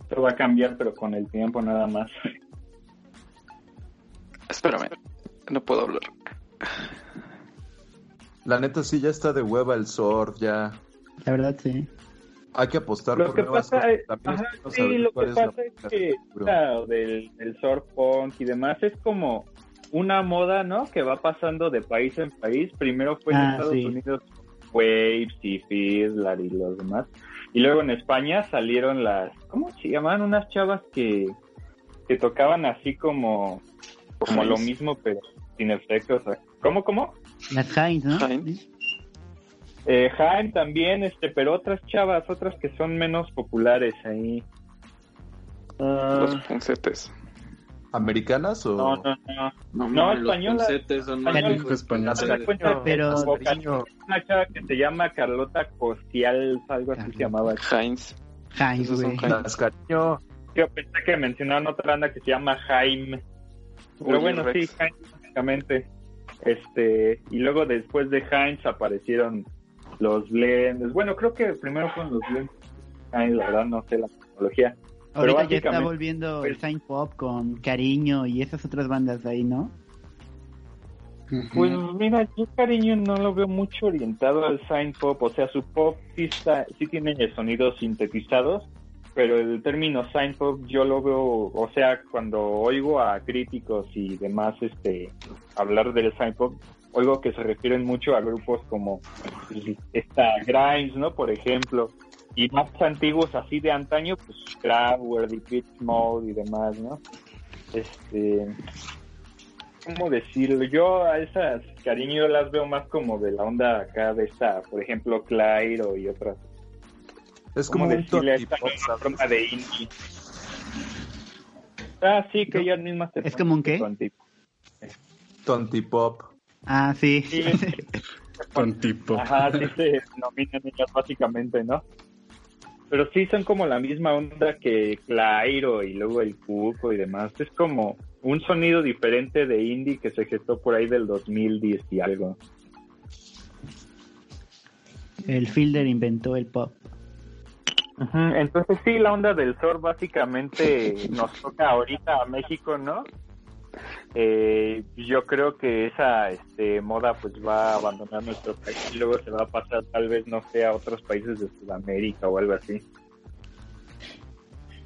Esto va a cambiar, pero con el tiempo nada más. Espérame, no puedo hablar. La neta sí ya está de hueva el surf, ya. La verdad, sí. Hay que apostar Lo por que nuevas pasa cosas. es, ajá, sí, lo que es pasa es que claro, del, del surf punk y demás es como una moda, ¿no? Que va pasando de país en país. Primero fue en Ah, Estados sí. Unidos Waves y Fizzler y los demás. Y luego en España salieron las, ¿cómo se llamaban? Unas chavas que, que tocaban así como, como lo mismo, pero sin efectos. ¿Cómo, cómo? Las Heinz, ¿no? Heinz. Eh, Jaime también, este, pero otras chavas, otras que son menos populares ahí. Ah, Los puncetes. ¿Americanas o...? no, no, no. No, No, española. son Española. Pero- una chava que se llama Carlota Cocial, algo así se llamaba. Heinz. Heinz, güey. Heinz. Las cariño. Yo pensé que mencionaban otra banda que se llama Jaime. Pero bueno, sí. Jaime, básicamente. Este, y luego después de Heinz aparecieron los Blends. Bueno, creo que primero fueron los Blends. Heinz, la verdad, no sé la tecnología. Pero Ahorita ya está volviendo el pues- Saint Pop con Cariño y esas otras bandas ahí, ¿no? Pues mira, yo cariño no lo veo mucho orientado al sign pop, o sea, su pop sí, está, sí tiene sonidos sintetizados, pero el término sign pop yo lo veo, o sea, cuando oigo a críticos y demás este hablar del sign pop, algo que se refieren mucho a grupos como esta Grimes, ¿no? Por ejemplo, y más antiguos así de antaño, pues Kraftwerk, Pitch Mode y demás, ¿no? Este, ¿cómo decirlo? Yo a esas cariño las veo más como de la onda acá de esta, por ejemplo, Clairo y otras. Es como ¿Cómo un esta tonti-pop, forma de indie? Ah, sí, que ellas mismas te ¿Es como un qué? tonti- Tontipop. Ah, sí. Sí. Con tipo. Ajá, sí se denominan ellas básicamente, ¿no? Pero sí son como la misma onda que Clairo y luego el Cuco y demás. Es como un sonido diferente de indie que se gestó por ahí del 2010 y algo. El Fielder inventó el pop. Entonces sí, la onda del sur básicamente nos toca ahorita a México, ¿no? Eh, yo creo que esa este, moda pues va a abandonar nuestro país y luego se va a pasar tal vez, no sé, a otros países de Sudamérica o algo así.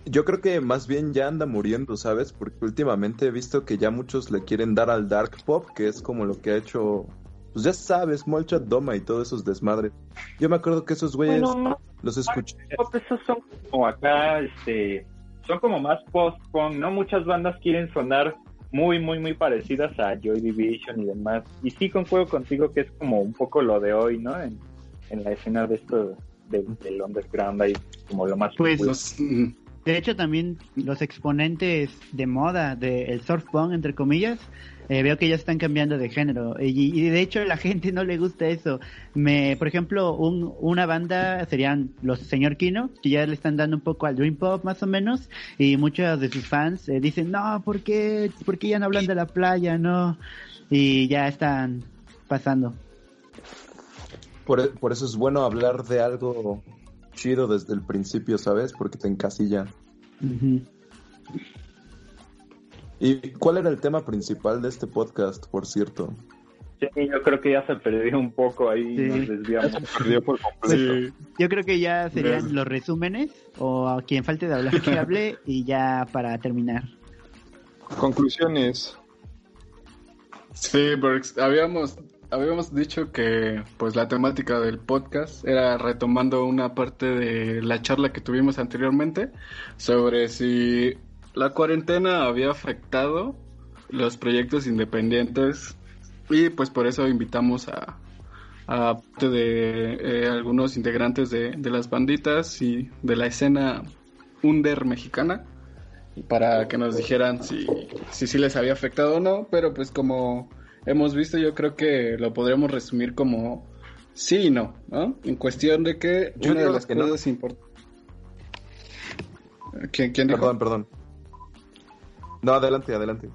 Yo creo que más bien ya anda muriendo, ¿sabes? Porque últimamente he visto que ya muchos le quieren dar al dark pop, que es como lo que ha hecho, pues ya sabes, Molchat Doma y todos esos desmadres. Yo me acuerdo que esos güeyes Bueno, no, los escuché. pop, esos son como acá, este, son como más post-punk, ¿no? Muchas bandas quieren sonar muy, muy, muy parecidas a Joy Division y demás. Y sí concuerdo contigo que es como un poco lo de hoy, ¿no? En, en la escena de esto del, del underground ahí como lo más Pues. Los- De hecho, también los exponentes de moda del surf punk, entre comillas, eh, veo que ya están cambiando de género. Y, y de hecho, a la gente no le gusta eso. Me, por ejemplo, un, una banda serían los Señor Kino, que ya le están dando un poco al Dream Pop, más o menos. Y muchos de sus fans eh, dicen, no, ¿por qué? ¿por qué ya no hablan de la playa? No. Y ya están pasando. Por, por eso es bueno hablar de algo chido desde el principio, ¿sabes? Porque te encasillan. Ujú. ¿Y cuál era el tema principal de este podcast, por cierto? Sí, yo creo que ya se perdió un poco ahí, Sí. nos desviamos. Perdió por completo. sí. Yo creo que ya serían los resúmenes, o a quien falte de hablar que hable, y ya para terminar. Conclusiones. Sí, porque habíamos, habíamos dicho que pues la temática del podcast era retomando una parte de la charla que tuvimos anteriormente sobre si la cuarentena había afectado los proyectos independientes y pues por eso invitamos a, a parte de eh, algunos integrantes de, de las banditas y de la escena under mexicana para que nos dijeran si, si sí les había afectado o no, pero pues como hemos visto yo creo que lo podríamos resumir como sí y no, ¿no? En cuestión de que Yo una de las que no. importantes... ¿Quién, quién dijo? Perdón, perdón. No, adelante, adelante.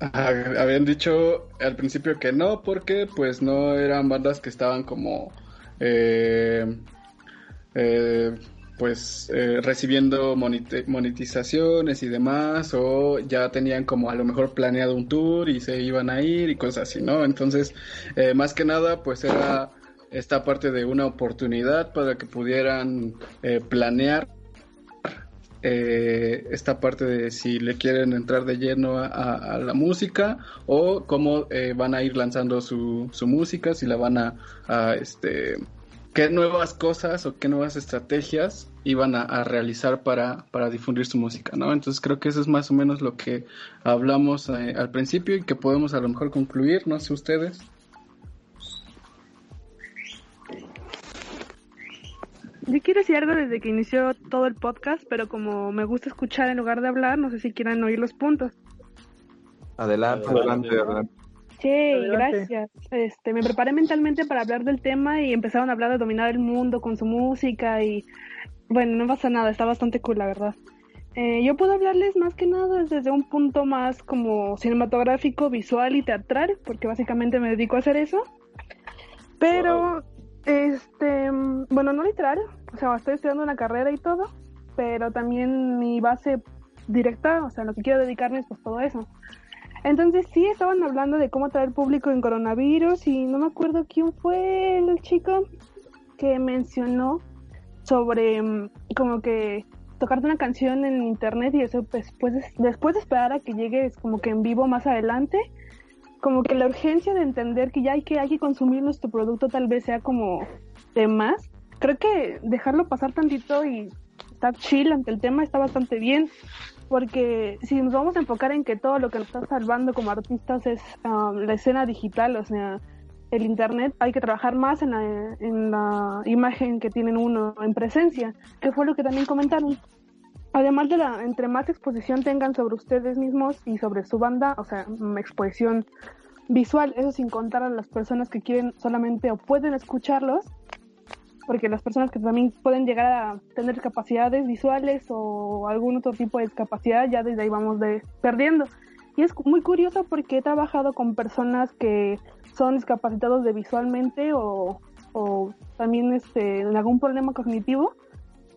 Ajá, habían dicho al principio que no, porque pues no eran bandas que estaban como eh, eh, pues eh, recibiendo monetizaciones y demás, o ya tenían como a lo mejor planeado un tour y se iban a ir y cosas así, ¿no? Entonces, eh, más que nada, pues era esta parte de una oportunidad para que pudieran planear eh, esta parte de si le quieren entrar de lleno a, la música o cómo eh, van a ir lanzando su, su música, si la van a, este qué nuevas cosas o qué nuevas estrategias iban a, a realizar para, para difundir su música, ¿no? Entonces creo que eso es más o menos lo que hablamos eh, al principio y que podemos a lo mejor concluir, no sé ustedes. Yo quiero decir algo desde que inició todo el podcast, pero como me gusta escuchar en lugar de hablar, no sé si quieran oír los puntos. Adelante. Adelante, adelante. Sí, gracias. Este, me preparé mentalmente para hablar del tema y empezaron a hablar de dominar el mundo con su música y bueno, no pasa nada, está bastante cool, la verdad. Eh, yo puedo hablarles más que nada desde un punto más como cinematográfico, visual y teatral, porque básicamente me dedico a hacer eso. Pero, este, mm, bueno, no literal, o sea, estoy estudiando una carrera y todo, pero también mi base directa, o sea, lo que quiero dedicarme es pues todo eso. Entonces sí estaban hablando de cómo atraer público en coronavirus y no me acuerdo quién fue el chico que mencionó sobre mm, como que tocarte una canción en internet y eso pues, después, después de esperar a que llegues como que en vivo más adelante, como que la urgencia de entender que ya hay que, hay que consumir nuestro producto tal vez sea como de más. Creo que dejarlo pasar tantito y estar chill ante el tema está bastante bien, porque si nos vamos a enfocar en que todo lo que nos está salvando como artistas es um, la escena digital, o sea, el internet, hay que trabajar más en la, en la imagen que tienen uno en presencia, que fue lo que también comentaron. Además de la, entre más exposición tengan sobre ustedes mismos y sobre su banda, o sea, exposición visual, eso sin contar a las personas que quieren solamente o pueden escucharlos, porque las personas que también pueden llegar a tener capacidades visuales o algún otro tipo de discapacidad, ya desde ahí vamos de, perdiendo. Y es muy curioso porque he trabajado con personas que son discapacitados de visualmente o, o también este, en algún problema cognitivo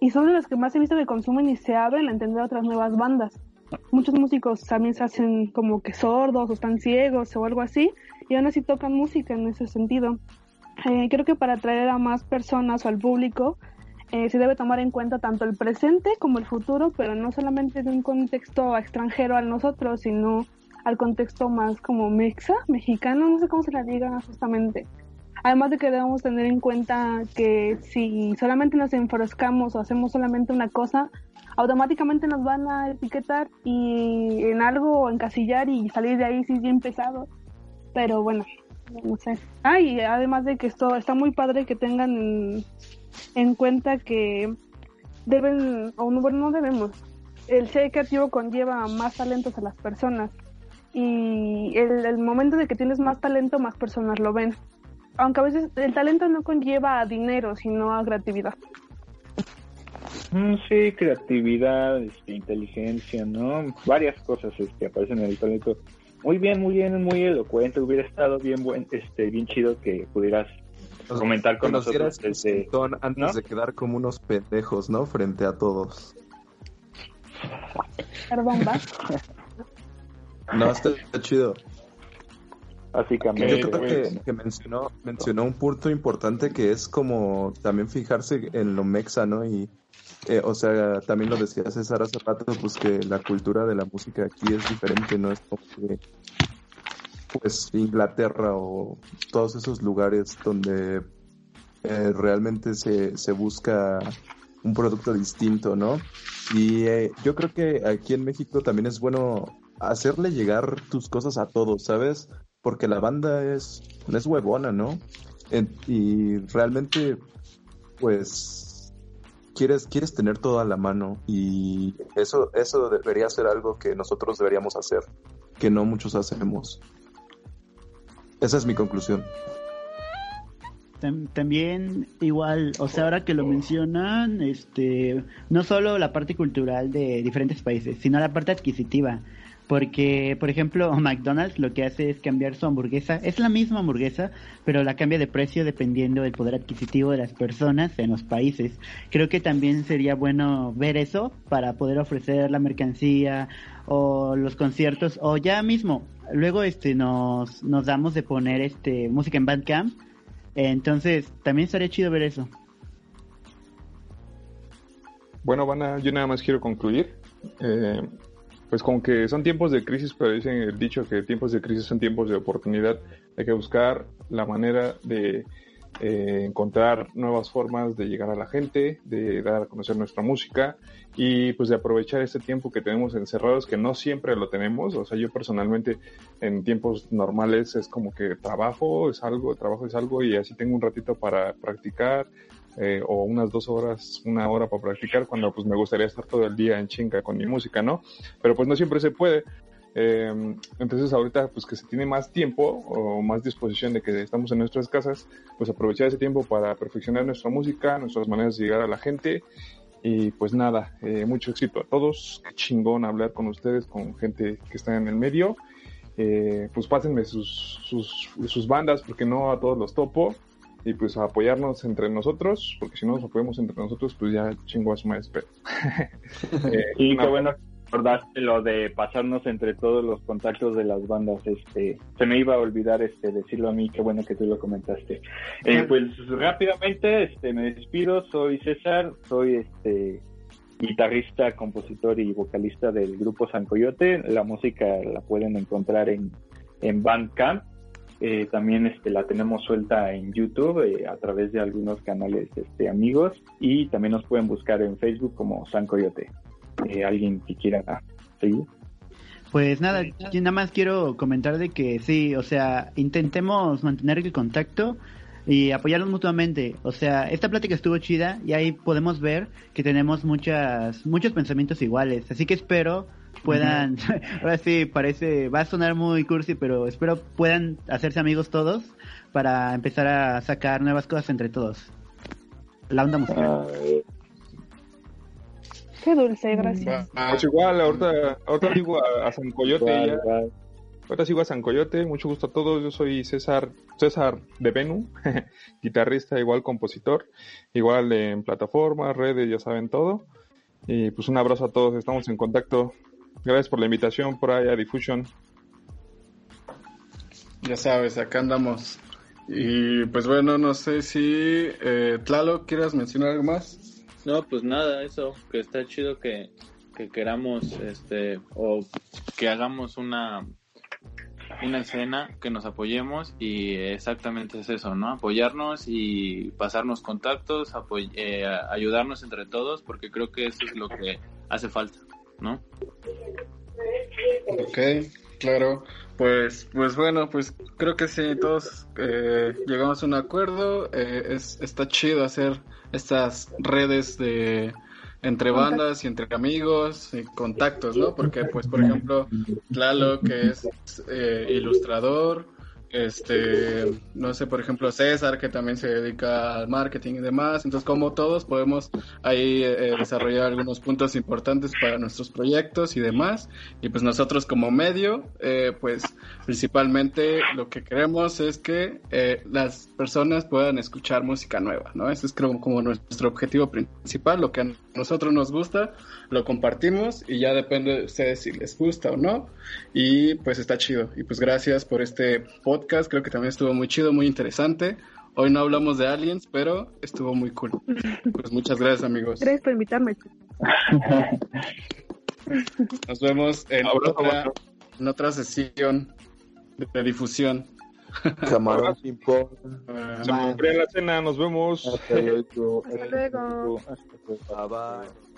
y son de los que más he visto que consumen y se abren a entender otras nuevas bandas. Muchos músicos también se hacen como que sordos o están ciegos o algo así y aún así tocan música en ese sentido. Eh, creo que para atraer a más personas o al público eh, se debe tomar en cuenta tanto el presente como el futuro, pero no solamente de un contexto extranjero a nosotros, sino al contexto más como mexa, mexicano, no sé cómo se la diga justamente. Además de que debemos tener en cuenta que si solamente nos enfroscamos o hacemos solamente una cosa, automáticamente nos van a etiquetar y en algo encasillar y salir de ahí sí bien pesado. Pero bueno, no sé. Ah, además de que esto está muy padre que tengan en, cuenta que deben, o no, bueno, no debemos, el ser creativo conlleva más talentos a las personas y el, momento de que tienes más talento, más personas lo ven aunque a veces el talento no conlleva a dinero, sino a creatividad. Mm, sí, creatividad, este, inteligencia, ¿no? Varias cosas este, aparecen en el talento. Muy bien, muy bien, muy elocuente. Hubiera estado bien, buen, este, bien chido que pudieras comentar con nosotros desde, antes de quedar como unos pendejos, ¿no? Frente a todos. No, está chido. Básicamente. Yo creo que, que, mencionó, mencionó un punto importante que es como también fijarse en lo mexa, ¿no? Y, eh, o sea, también lo decía César hace rato, pues que la cultura de la música aquí es diferente, ¿no? Es como que, pues, Inglaterra o todos esos lugares donde eh, realmente se, se busca un producto distinto, ¿no? Y eh, yo creo que aquí en México también es bueno hacerle llegar tus cosas a todos, ¿sabes? porque la banda es, es huevona, ¿no? y realmente, pues, quieres, quieres tener todo a la mano y eso, eso debería ser algo que nosotros deberíamos hacer, que no muchos hacemos. Esa es mi conclusión. También igual, o sea, ahora que lo mencionan, este, no solo la parte cultural de diferentes países, sino la parte adquisitiva. Porque, por ejemplo, McDonald's lo que hace es cambiar su hamburguesa. Es la misma hamburguesa, pero la cambia de precio dependiendo del poder adquisitivo de las personas en los países. Creo que también sería bueno ver eso para poder ofrecer la mercancía o los conciertos o ya mismo. Luego este nos, nos damos de poner este música en Bandcamp. Entonces, también estaría chido ver eso. Bueno, Van yo nada más quiero concluir. Eh, pues como que son tiempos de crisis, pero dicen el dicho que tiempos de crisis son tiempos de oportunidad. Hay que buscar la manera de eh, encontrar nuevas formas de llegar a la gente, de dar a conocer nuestra música y pues de aprovechar este tiempo que tenemos encerrados, que no siempre lo tenemos. O sea, yo personalmente en tiempos normales es como que trabajo es algo, trabajo es algo y así tengo un ratito para practicar, eh, o unas dos horas, una hora para practicar, cuando pues me gustaría estar todo el día en chinga con mi música, ¿no? Pero pues no siempre se puede. Eh, entonces ahorita pues que se tiene más tiempo o más disposición de que estamos en nuestras casas, pues aprovechar ese tiempo para perfeccionar nuestra música, nuestras maneras de llegar a la gente y pues nada, eh, mucho éxito a todos, qué chingón hablar con ustedes, con gente que está en el medio. pues pásenme sus, sus bandas porque no a todos los topo y pues apoyarnos entre nosotros, porque si no nos apoyamos entre nosotros, pues ya chingo a su maestro. eh, y qué bueno recordaste lo de pasarnos entre todos los contactos de las bandas, este, se me iba a olvidar este decirlo a mí, qué bueno que tú lo comentaste. Eh, pues rápidamente, este, me despido, soy César, soy este guitarrista, compositor y vocalista del grupo San Coyote. La música la pueden encontrar en en Bandcamp. Eh, también este, la tenemos suelta en YouTube eh, a través de algunos canales este, amigos y también nos pueden buscar en Facebook como San Coyote. Eh, alguien que quiera seguir. Pues nada, yo nada más quiero comentar de que sí, o sea, intentemos mantener el contacto y apoyarnos mutuamente. O sea, esta plática estuvo chida y ahí podemos ver que tenemos muchas muchos pensamientos iguales. Así que espero puedan, ahora sí parece, va a sonar muy cursi, pero espero puedan hacerse amigos todos para empezar a sacar nuevas cosas entre todos. La onda musical. Qué dulce, gracias. Pues igual, ahorita, ahorita sigo a, a San Coyote ya. Ahorita sigo a San Coyote, mucho gusto a todos. Yo soy César, César de Venu, guitarrista, igual compositor, igual en plataformas, redes, ya saben todo. Y pues un abrazo a todos, estamos en contacto. Gracias por la invitación por ahí a Diffusion. Ya sabes, acá andamos. Y pues bueno, no sé si eh, Tlalo, ¿quieras mencionar algo más? No, pues nada, eso, que está chido que, que queramos, este, o que hagamos una, una escena, que nos apoyemos y exactamente es eso, ¿no? Apoyarnos y pasarnos contactos, apoy eh, ayudarnos entre todos, porque creo que eso es lo que hace falta, ¿no? Ok, claro. Pues, pues bueno, pues creo que sí, todos eh, llegamos a un acuerdo. Eh, es, está chido hacer estas redes de entre bandas y entre amigos y contactos, ¿no? Porque, pues, por ejemplo, Tlalo, que es eh, ilustrador, este, no sé, por ejemplo, César, que también se dedica al marketing y demás. Entonces, como todos podemos ahí eh, desarrollar algunos puntos importantes para nuestros proyectos y demás. Y pues nosotros como medio, eh, pues principalmente lo que queremos es que eh, las personas puedan escuchar música nueva, ¿no? Ese es creo como nuestro objetivo principal, lo que a nosotros nos gusta, lo compartimos y ya depende de ustedes si les gusta o no. Y pues está chido. Y pues gracias por este podcast, creo que también estuvo muy chido, muy interesante. Hoy no hablamos de aliens, pero estuvo muy cool. Pues muchas gracias, amigos. Gracias por invitarme. Nos vemos en, otra sesión de difusión. Camarón sin por. Ah, Se me la cena, nos vemos. Hasta luego. Hasta luego. Bye bye.